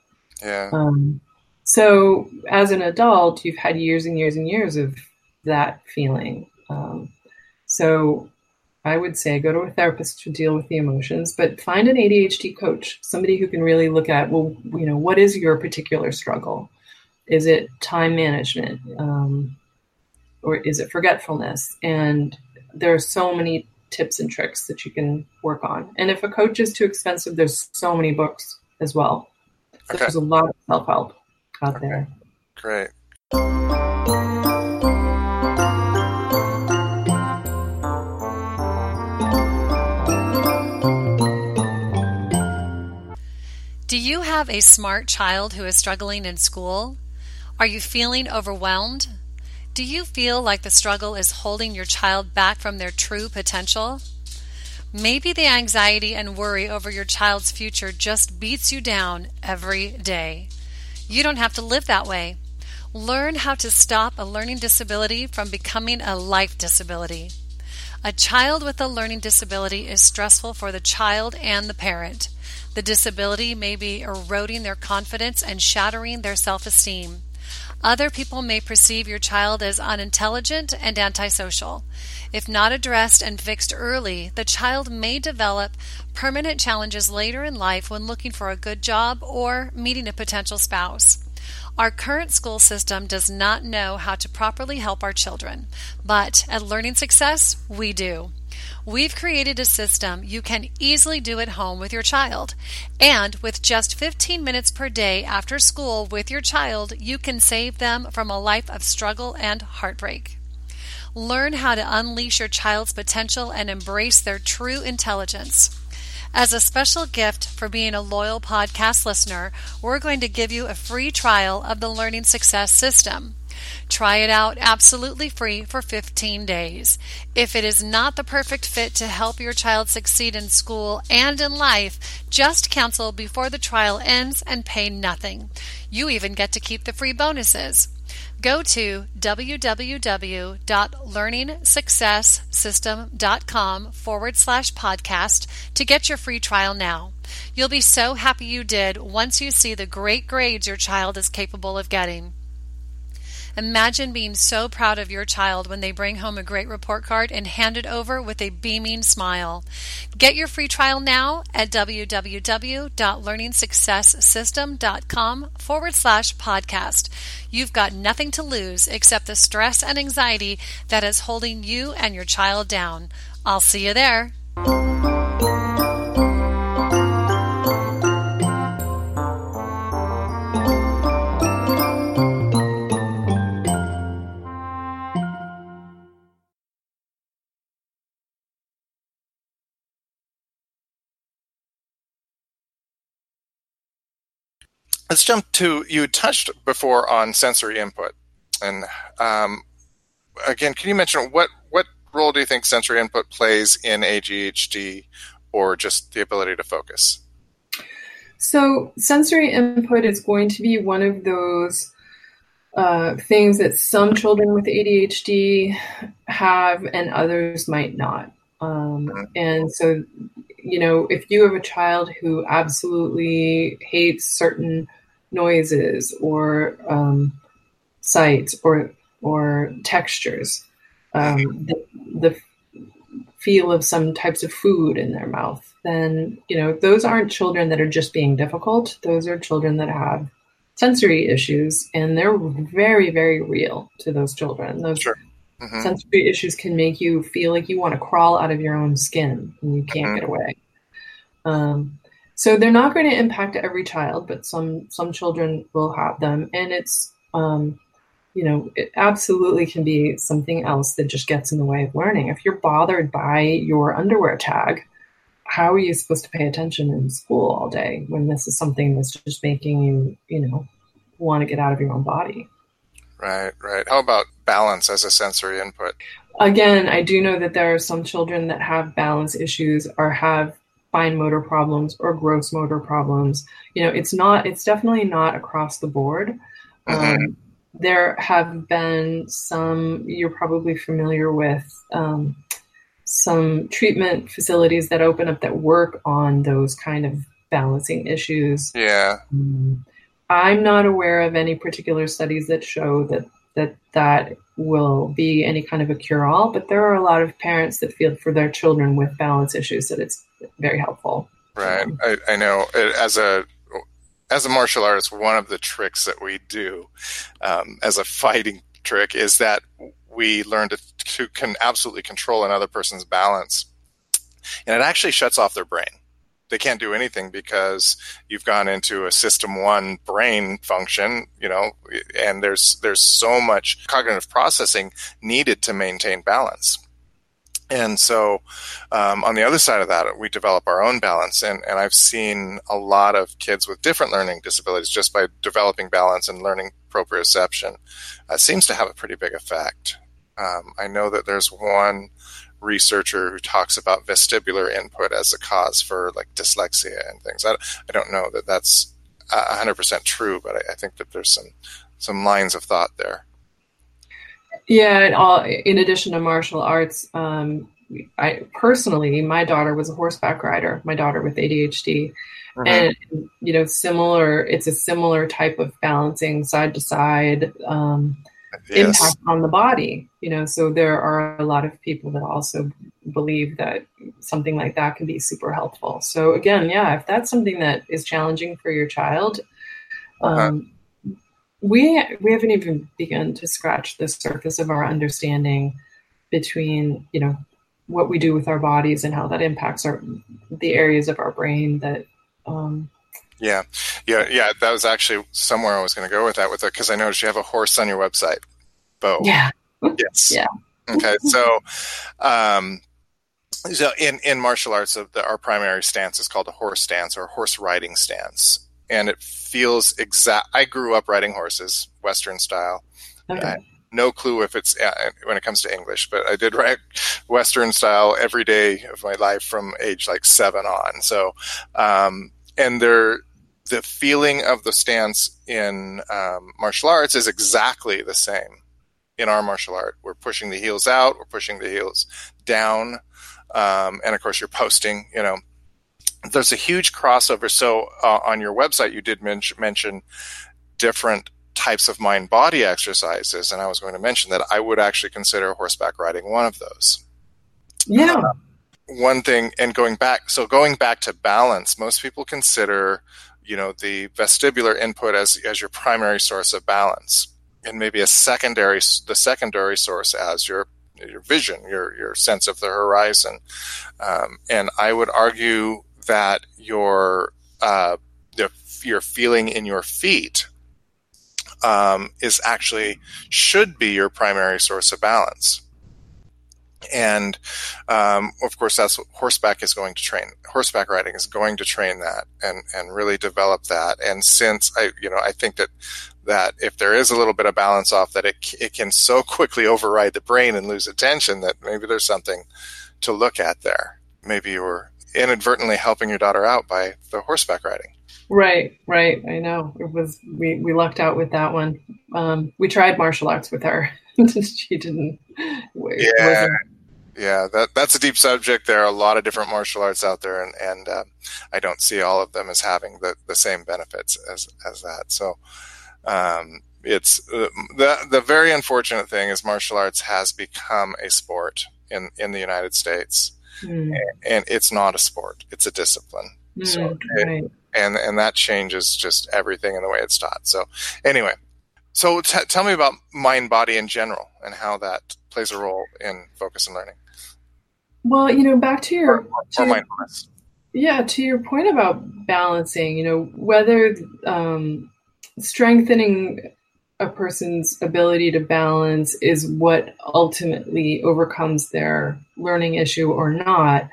Yeah. Um, so as an adult, you've had years and years and years of that feeling. Um, so I would say go to a therapist to deal with the emotions, but find an ADHD coach, somebody who can really look at, well, you know, what is your particular struggle? Is it time management? Um, or is it forgetfulness? And there are so many tips and tricks that you can work on. And if a coach is too expensive, there's so many books as well. So okay. there's a lot of self help out okay. there. Great. Do you have a smart child who is struggling in school? Are you feeling overwhelmed? Do you feel like the struggle is holding your child back from their true potential? Maybe the anxiety and worry over your child's future just beats you down every day. You don't have to live that way. Learn how to stop a learning disability from becoming a life disability. A child with a learning disability is stressful for the child and the parent. The disability may be eroding their confidence and shattering their self esteem. Other people may perceive your child as unintelligent and antisocial. If not addressed and fixed early, the child may develop permanent challenges later in life when looking for a good job or meeting a potential spouse. Our current school system does not know how to properly help our children, but at Learning Success, we do. We've created a system you can easily do at home with your child. And with just 15 minutes per day after school with your child, you can save them from a life of struggle and heartbreak. Learn how to unleash your child's potential and embrace their true intelligence. As a special gift for being a loyal podcast listener, we're going to give you a free trial of the Learning Success System. Try it out absolutely free for 15 days. If it is not the perfect fit to help your child succeed in school and in life, just cancel before the trial ends and pay nothing. You even get to keep the free bonuses. Go to www.learningsuccesssystem.com forward slash podcast to get your free trial now. You'll be so happy you did once you see the great grades your child is capable of getting. Imagine being so proud of your child when they bring home a great report card and hand it over with a beaming smile. Get your free trial now at www.learningsuccesssystem.com forward slash podcast. You've got nothing to lose except the stress and anxiety that is holding you and your child down. I'll see you there. Let's jump to you touched before on sensory input, and um, again, can you mention what what role do you think sensory input plays in ADHD, or just the ability to focus? So, sensory input is going to be one of those uh, things that some children with ADHD have and others might not. Um, mm-hmm. and so, you know, if you have a child who absolutely hates certain noises or um, sights or or textures, um, the, the feel of some types of food in their mouth, then you know those aren't children that are just being difficult. Those are children that have sensory issues, and they're very, very real to those children. Those sure. Mm-hmm. sensory issues can make you feel like you want to crawl out of your own skin and you can't mm-hmm. get away. Um, so they're not going to impact every child, but some some children will have them, and it's um, you know it absolutely can be something else that just gets in the way of learning. If you're bothered by your underwear tag, how are you supposed to pay attention in school all day when this is something that's just making you you know want to get out of your own body? Right, right. How about balance as a sensory input? Again, I do know that there are some children that have balance issues or have fine motor problems or gross motor problems. You know, it's not, it's definitely not across the board. Mm-hmm. Um, there have been some, you're probably familiar with um, some treatment facilities that open up that work on those kind of balancing issues. Yeah. Um, I'm not aware of any particular studies that show that that that will be any kind of a cure all, but there are a lot of parents that feel for their children with balance issues that it's very helpful. Right. I, I know as a as a martial artist, one of the tricks that we do um, as a fighting trick is that we learn to, to can absolutely control another person's balance, and it actually shuts off their brain they can't do anything because you've gone into a system one brain function, you know, and there's there's so much cognitive processing needed to maintain balance. And so, um, on the other side of that, we develop our own balance. And, and I've seen a lot of kids with different learning disabilities just by developing balance and learning proprioception uh, seems to have a pretty big effect. Um, I know that there's one researcher who talks about vestibular input as a cause for like dyslexia and things. I, I don't know that that's 100% true, but I, I think that there's some some lines of thought there. Yeah, and all, in addition to martial arts, um, I personally, my daughter was a horseback rider. My daughter with ADHD, uh-huh. and you know, similar. It's a similar type of balancing side to side um, yes. impact on the body. You know, so there are a lot of people that also believe that something like that can be super helpful. So again, yeah, if that's something that is challenging for your child. Uh-huh. Um, we we haven't even begun to scratch the surface of our understanding between you know what we do with our bodies and how that impacts our the areas of our brain that um, yeah yeah yeah that was actually somewhere i was going to go with that with it because i noticed you have a horse on your website bo yeah yes yeah okay so um so in in martial arts the, our primary stance is called a horse stance or horse riding stance and it feels exact. I grew up riding horses, Western style. Okay. no clue if it's uh, when it comes to English, but I did ride Western style every day of my life from age like seven on. So, um, and there, the feeling of the stance in um, martial arts is exactly the same in our martial art. We're pushing the heels out, we're pushing the heels down, um, and of course you're posting. You know, there's a huge crossover. So uh, on your website, you did men- mention different types of mind body exercises, and I was going to mention that I would actually consider horseback riding one of those. Yeah. One thing, and going back, so going back to balance, most people consider, you know, the vestibular input as as your primary source of balance, and maybe a secondary, the secondary source as your your vision, your your sense of the horizon. Um, and I would argue that your uh, the, your feeling in your feet um, is actually should be your primary source of balance. And um, of course, that's horseback is going to train. Horseback riding is going to train that and and really develop that. And since I, you know, I think that that if there is a little bit of balance off, that it it can so quickly override the brain and lose attention that maybe there's something to look at there. Maybe you were inadvertently helping your daughter out by the horseback riding. Right, right. I know it was we we lucked out with that one. Um, we tried martial arts with her. she didn't. Yeah, yeah. That that's a deep subject. There are a lot of different martial arts out there, and and uh, I don't see all of them as having the, the same benefits as as that. So. Um, it's uh, the the very unfortunate thing is martial arts has become a sport in in the United States mm. and, it's not a sport; it's a discipline. Mm, so, right. and and that changes just everything in the way it's taught. So, anyway, so t- tell me about mind body in general and how that plays a role in focus and learning. Well, you know, back to your, or, to your yeah, to your point about balancing, you know, whether um, strengthening a person's ability to balance is what ultimately overcomes their learning issue or not.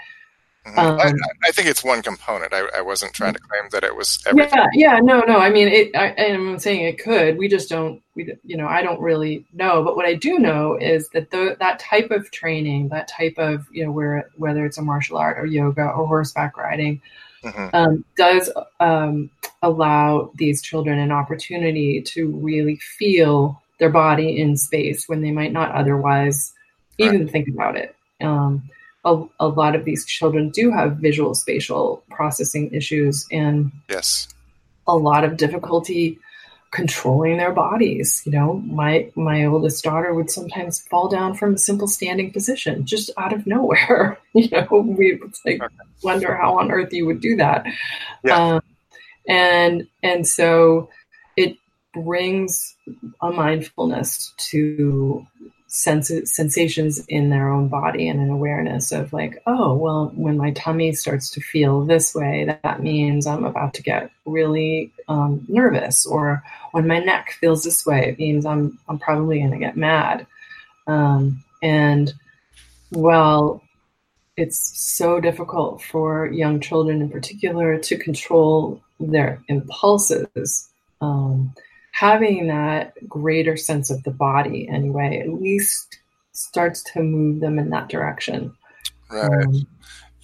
Um, I, I, think it's one component. I, I, wasn't trying to claim that it was everything. Yeah, yeah, no, no. I mean, it, I, am saying it could. We just don't. We, you know, I don't really know. But what I do know is that the, that type of training, that type of, you know, where whether it's a martial art or yoga or horseback riding, mm-hmm. um, does um, allow these children an opportunity to really feel their body in space when they might not otherwise even right. think about it. Um, a, a, lot of these children do have visual spatial processing issues and yes, a lot of difficulty controlling their bodies. You know, my my oldest daughter would sometimes fall down from a simple standing position just out of nowhere. you know, we like wonder how on earth you would do that. Yeah. Um, and and so it brings a mindfulness to sensations in their own body and an awareness of like oh well when my tummy starts to feel this way that, that means i'm about to get really um, nervous. Or when my neck feels this way it means i'm i'm probably going to get mad. Um, and well it's so difficult for young children in particular to control their impulses um, having that greater sense of the body anyway at least starts to move them in that direction. Right. Um,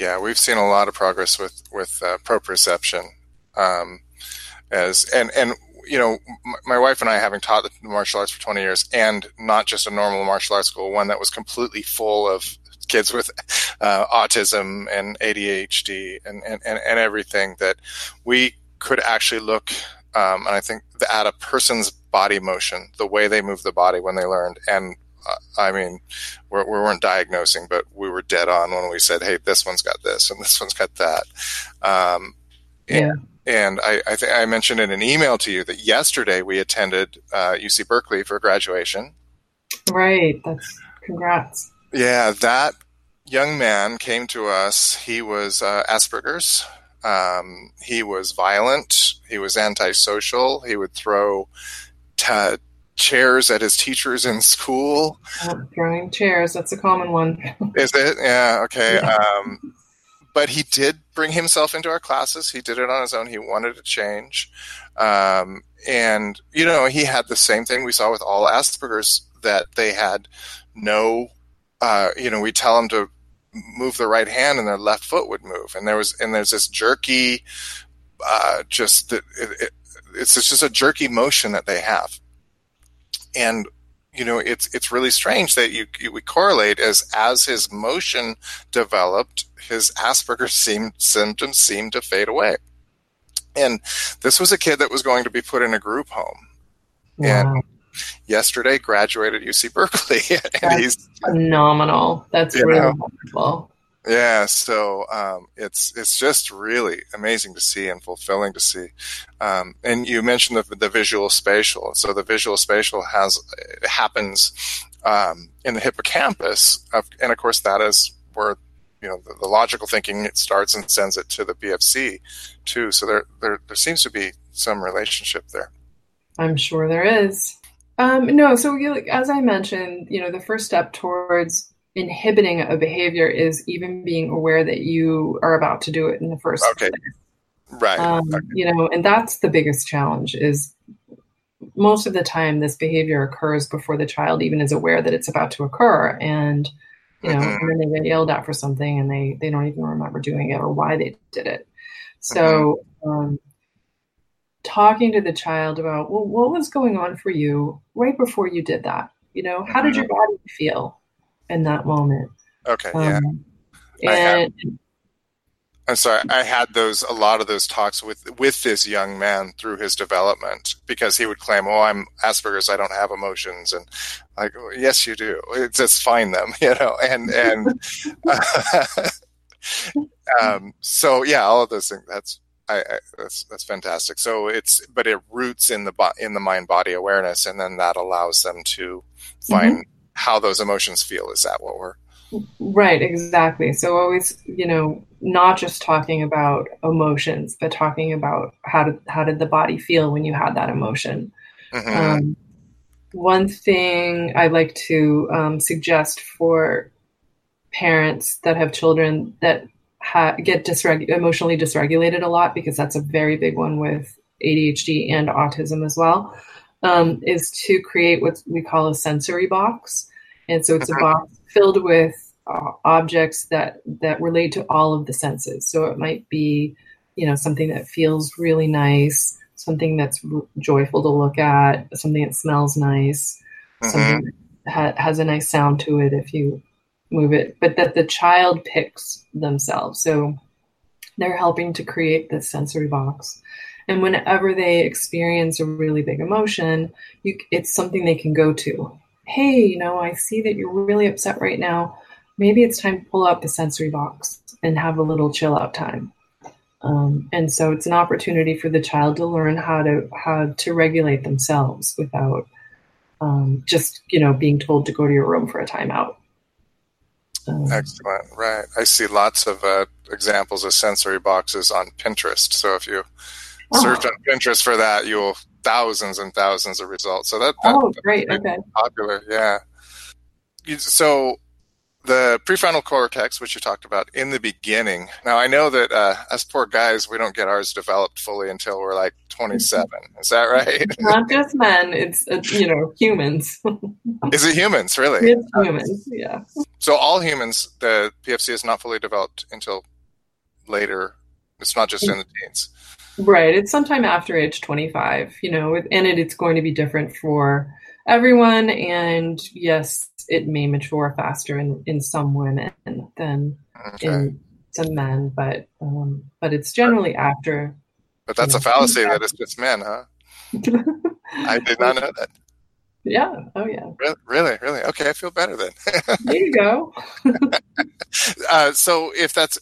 yeah we've seen a lot of progress with with uh, proprioception um, as and and you know my wife and i having taught the martial arts for 20 years and not just a normal martial arts school one that was completely full of kids with uh, autism and ADHD and, and, and, and, everything that we could actually look, um, and I think at a person's body motion, the way they move the body when they learned. And uh, I mean, we're, we weren't diagnosing, but we were dead on when we said, hey, this one's got this and this one's got that. Um, yeah. And, and I, I think I mentioned in an email to you that yesterday we attended uh, UC Berkeley for graduation. Right. That's congrats. Yeah, that young man came to us. He was uh, Asperger's. Um, he was violent. He was antisocial. He would throw t- chairs at his teachers in school. Oh, throwing chairs, that's a common one. Is it? Yeah, okay. Um, but he did bring himself into our classes. He did it on his own. He wanted to change. Um, and, you know, he had the same thing we saw with all Asperger's that they had no, uh, you know, we tell them to move their right hand and their left foot would move. And there was, and there's this jerky, uh, just, it, it, it's just a jerky motion that they have. And you know it's it's really strange that you, you we correlate as as his motion developed his asperger's seemed, symptoms seemed to fade away and this was a kid that was going to be put in a group home wow. and yesterday graduated uc berkeley and that's he's phenomenal that's really know, wonderful yeah, so um, it's it's just really amazing to see and fulfilling to see. Um, and you mentioned the, the visual spatial. So the visual spatial has happens um, in the hippocampus, of, and of course that is where you know the, the, logical thinking it starts and sends it to the PFC too. So there there there seems to be some relationship there. I'm sure there is. Um, no, so you, as I mentioned, you know, the first step towards inhibiting a behavior is even being aware that you are about to do it in the first okay. place. Right. Um, okay. You know, and that's the biggest challenge is most of the time this behavior occurs before the child even is aware that it's about to occur. And, you know, mm-hmm. and then they get yelled at for something and they, they don't even remember doing it or why they did it. So, mm-hmm. um, talking to the child about, well, what was going on for you right before you did that? You know, how did your mm-hmm. body feel? in that moment. Okay. Yeah. Um, and I'm sorry. I had those a lot of those talks with with this young man through his development because he would claim, "Oh, I'm Asperger's. I don't have emotions," and like, well, "Yes, you do. It's just find them," you know. And and um, so yeah, all of those things. That's I, I, that's that's fantastic. So it's but it roots in the in the mind body awareness, and then that allows them to find mm-hmm how those emotions feel. Is that what we're right? Exactly. So always, you know, not just talking about emotions, but talking about how did how did the body feel when you had that emotion. Mm-hmm. Um, one thing I like to um, suggest for parents that have children that ha- get dysreg- emotionally dysregulated a lot, because that's a very big one with ADHD and autism as well, um, is to create what we call a sensory box. And so it's a box filled with uh, objects that, that relate to all of the senses. So it might be, you know, something that feels really nice, something that's r- joyful to look at, something that smells nice, mm-hmm. something that ha- has a nice sound to it if you move it, but that the child picks themselves. So they're helping to create this sensory box. And whenever they experience a really big emotion, you, it's something they can go to. Hey, you know, I see that you're really upset right now. Maybe it's time to pull out the sensory box and have a little chill out time. Um, and so it's an opportunity for the child to learn how to how to regulate themselves without um, just you know being told to go to your room for a timeout. Um, Excellent. Right. I see lots of uh, examples of sensory boxes on Pinterest. So if you search on Pinterest for that, you'll thousands and thousands of results. So that, that oh great, okay, popular, yeah. So the prefrontal cortex, which you talked about in the beginning. Now I know that uh, us poor guys, we don't get ours developed fully until we're like 27. Is that right? Not just men; it's, it's you know humans. is it humans really? It's humans, yeah. So all humans, the PFC is not fully developed until later. It's not just in the teens. Right. It's sometime after age 25, you know, and it, it's going to be different for everyone. And yes, it may mature faster in, in some women than okay. in some men, but um, but it's generally after. But that's you know, a fallacy that it's just men, huh? I did not know that. Yeah. Oh, yeah. Really, really. Okay, I feel better then. there you go. uh, so, if that's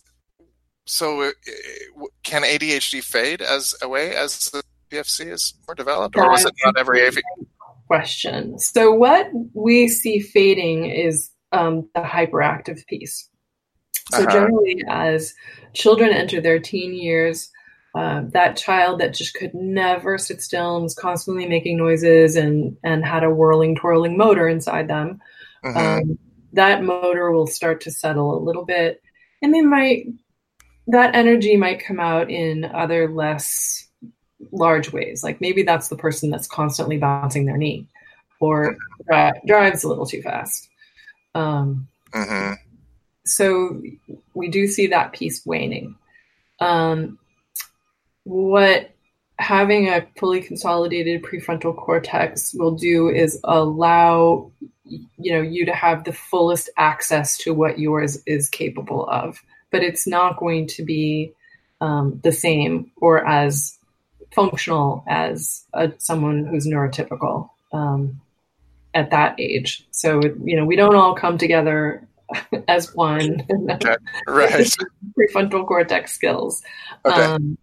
so, uh, can ADHD fade as away as the PFC is more developed, or was it not every AV? Question. So, what we see fading is um, the hyperactive piece. So, uh-huh. generally, as children enter their teen years, uh, that child that just could never sit still and was constantly making noises and and had a whirling twirling motor inside them mm-hmm. um, that motor will start to settle a little bit and they might that energy might come out in other less large ways. Like maybe that's the person that's constantly bouncing their knee or dri- drives a little too fast. Um, mm-hmm. so we do see that piece waning. Um, what having a fully consolidated prefrontal cortex will do is allow you know you to have the fullest access to what yours is capable of. But it's not going to be um, the same or as functional as a, someone who's neurotypical um, at that age. So you know we don't all come together as one. Okay. right. Prefrontal cortex skills. Okay. Um,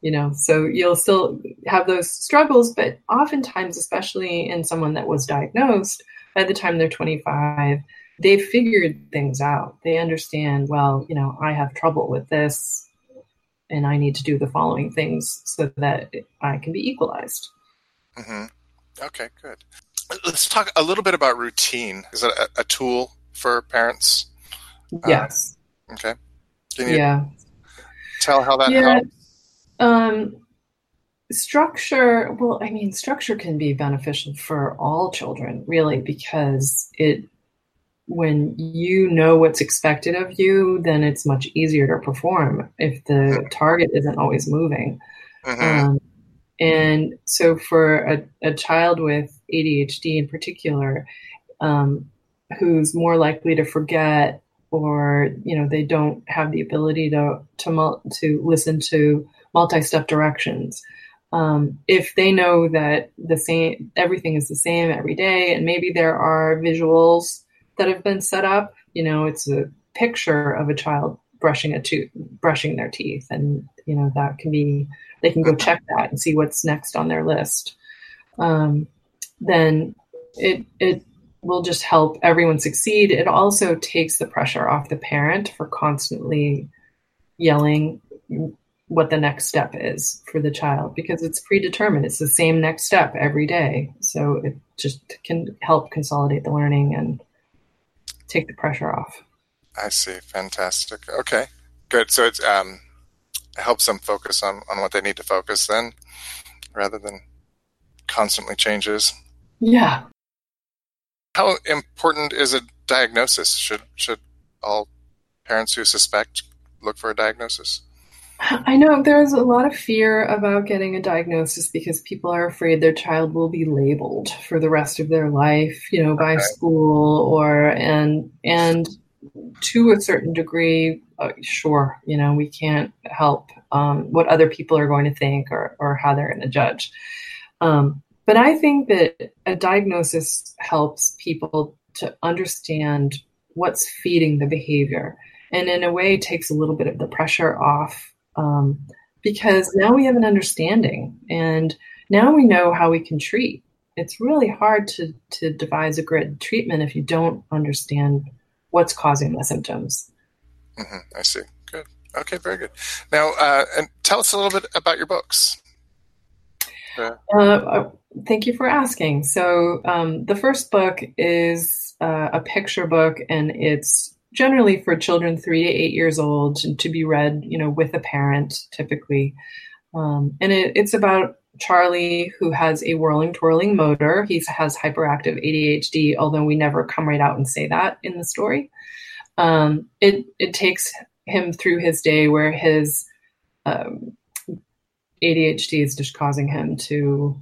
you know so you'll still have those struggles but oftentimes especially in someone that was diagnosed by the time they're 25 they've figured things out. They understand well you know i have trouble with this and i need to do the following things so that i can be equalized. Mm-hmm. okay good. Let's talk a little bit about routine. Is it a, a tool for parents? Yes. uh, okay. Can you yeah. tell how that yeah. helps? um, structure, well, I mean, structure can be beneficial for all children, really, because it, when you know what's expected of you, then it's much easier to perform if the mm-hmm. target isn't always moving. Mm-hmm. Um, and so, for a, a, child with ADHD in particular, um, who's more likely to forget or you know they don't have the ability to to to listen to multi-step directions. Um, if they know that the same everything is the same every day, and maybe there are visuals that have been set up, you know, it's a picture of a child brushing a tooth, brushing their teeth, and you know that can be they can go check that and see what's next on their list. Um, then it it will just help everyone succeed. It also takes the pressure off the parent for constantly yelling what the next step is for the child because it's predetermined. It's the same next step every day. So it just can help consolidate the learning and take the pressure off. I see. Fantastic. Okay. Good. So it's um it helps them focus on, on what they need to focus then rather than constantly changes. Yeah. How important is a diagnosis? Should should all parents who suspect look for a diagnosis? I know there's a lot of fear about getting a diagnosis because people are afraid their child will be labeled for the rest of their life, you know, by okay. school or and and to a certain degree, uh, sure, you know, we can't help um, what other people are going to think or or how they're going to judge. Um, but I think that a diagnosis helps people to understand what's feeding the behavior and in a way takes a little bit of the pressure off um, because now we have an understanding and now we know how we can treat. It's really hard to, to devise a grid treatment if you don't understand what's causing the symptoms. Mm-hmm, I see. Good. Okay, very good. Now, uh, and tell us a little bit about your books. Uh, uh, thank you for asking. So, um, the first book is uh, a picture book, and it's generally for children three to eight years old to be read, you know, with a parent typically. Um, and it, it's about Charlie who has a whirling, twirling motor. He has hyperactive ADHD, although we never come right out and say that in the story. Um, it it takes him through his day where his um, ADHD is just causing him to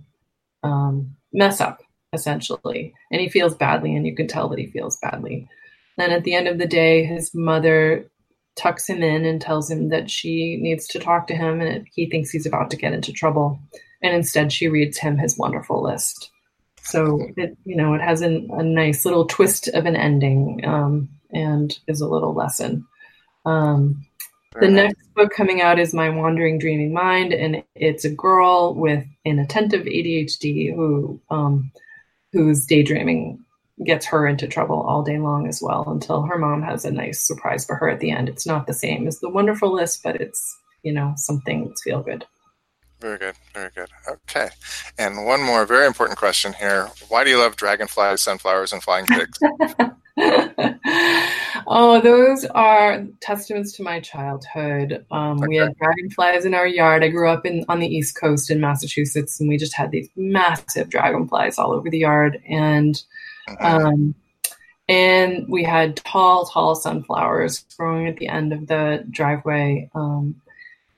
um, mess up essentially. And he feels badly, and you can tell that he feels badly. Then at the end of the day, his mother tucks him in and tells him that she needs to talk to him and he thinks he's about to get into trouble. And instead, she reads him his wonderful list. So it, you know, it has an, a nice little twist of an ending um, and is a little lesson. Um, the next book coming out is My Wandering Dreaming Mind, and it's a girl with inattentive ADHD who um, whose daydreaming gets her into trouble all day long as well until her mom has a nice surprise for her at the end. It's not the same as the wonderful list, but it's you know something that's feel good. Very good, very good. Okay, and one more very important question here: Why do you love dragonflies, sunflowers, and flying pigs? oh, those are testaments to my childhood. Um, okay. We had dragonflies in our yard. I grew up in on the East Coast in Massachusetts, and we just had these massive dragonflies all over the yard. And. Um, and we had tall, tall sunflowers growing at the end of the driveway. Um,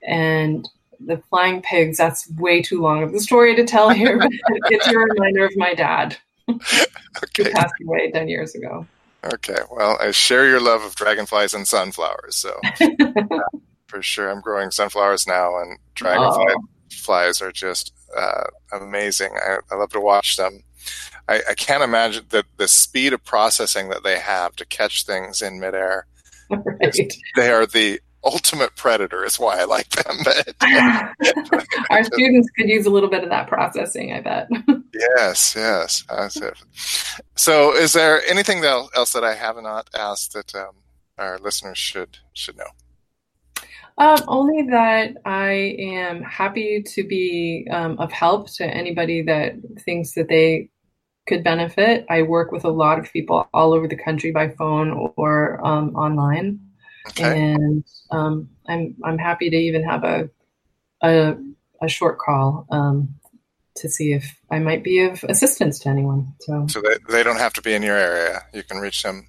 and the flying pigs, that's way too long of a story to tell here, but it's a reminder of my dad. okay. Who passed away 10 years ago. Okay, well, I share your love of dragonflies and sunflowers, so for sure, I'm growing sunflowers now, and dragonflies oh. are just uh, amazing. I, I, love to watch them. I, I can't imagine the the speed of processing that they have to catch things in midair. Right. They are the ultimate predator is why I like them. Our students could use a little bit of that processing, I bet. yes, yes. So, is there anything else that I have not asked that um, our listeners should should know? Um, only that I am happy to be um, of help to anybody that thinks that they could benefit. I work with a lot of people all over the country by phone or um, online. Okay. And um, I'm I'm happy to even have a a, a short call um, to see if I might be of assistance to anyone. So, so they, they don't have to be in your area. You can reach them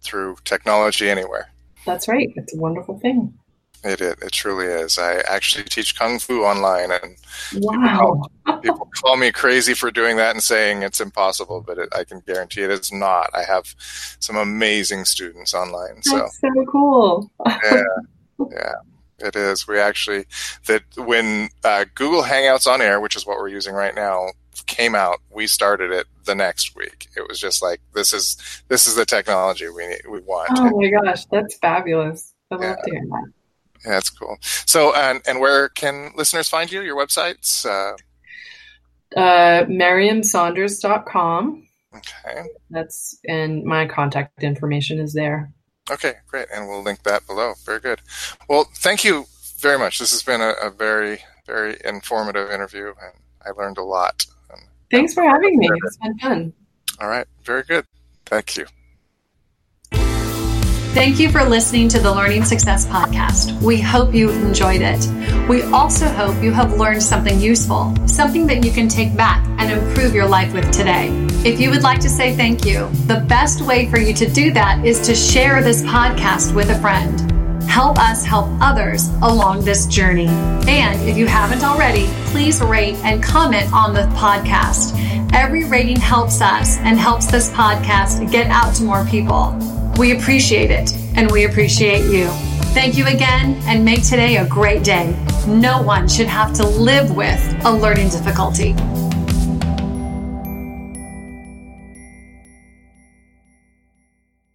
through technology anywhere. That's right. It's a wonderful thing. It, it, it truly is. I actually teach kung fu online, and wow. people, call, people call me crazy for doing that and saying it's impossible, but it, I can guarantee it is not. I have some amazing students online. That's so, so cool. yeah, yeah, it is. We actually that when uh, Google Hangouts on Air, which is what we're using right now, came out, we started it the next week. It was just like this is this is the technology we need, we want. Oh my gosh, that's fabulous! I love yeah. to hear that. Yeah, that's cool. So, and and where can listeners find you? Your websites? Uh, uh, MerriamSaunders.com. Okay. That's and my contact information is there. Okay, great, and we'll link that below. Very good. Well, thank you very much. This has been a, a very, very informative interview, and I learned a lot. Thanks for having me. It's been fun. All right, very good. Thank you. Thank you for listening to the Learning Success Podcast. We hope you enjoyed it. We also hope you have learned something useful, something that you can take back and improve your life with today. If you would like to say thank you, the best way for you to do that is to share this podcast with a friend. Help us help others along this journey. And if you haven't already, please rate and comment on the podcast. Every rating helps us and helps this podcast get out to more people. We appreciate it and we appreciate you. Thank you again and make today a great day. No one should have to live with a learning difficulty.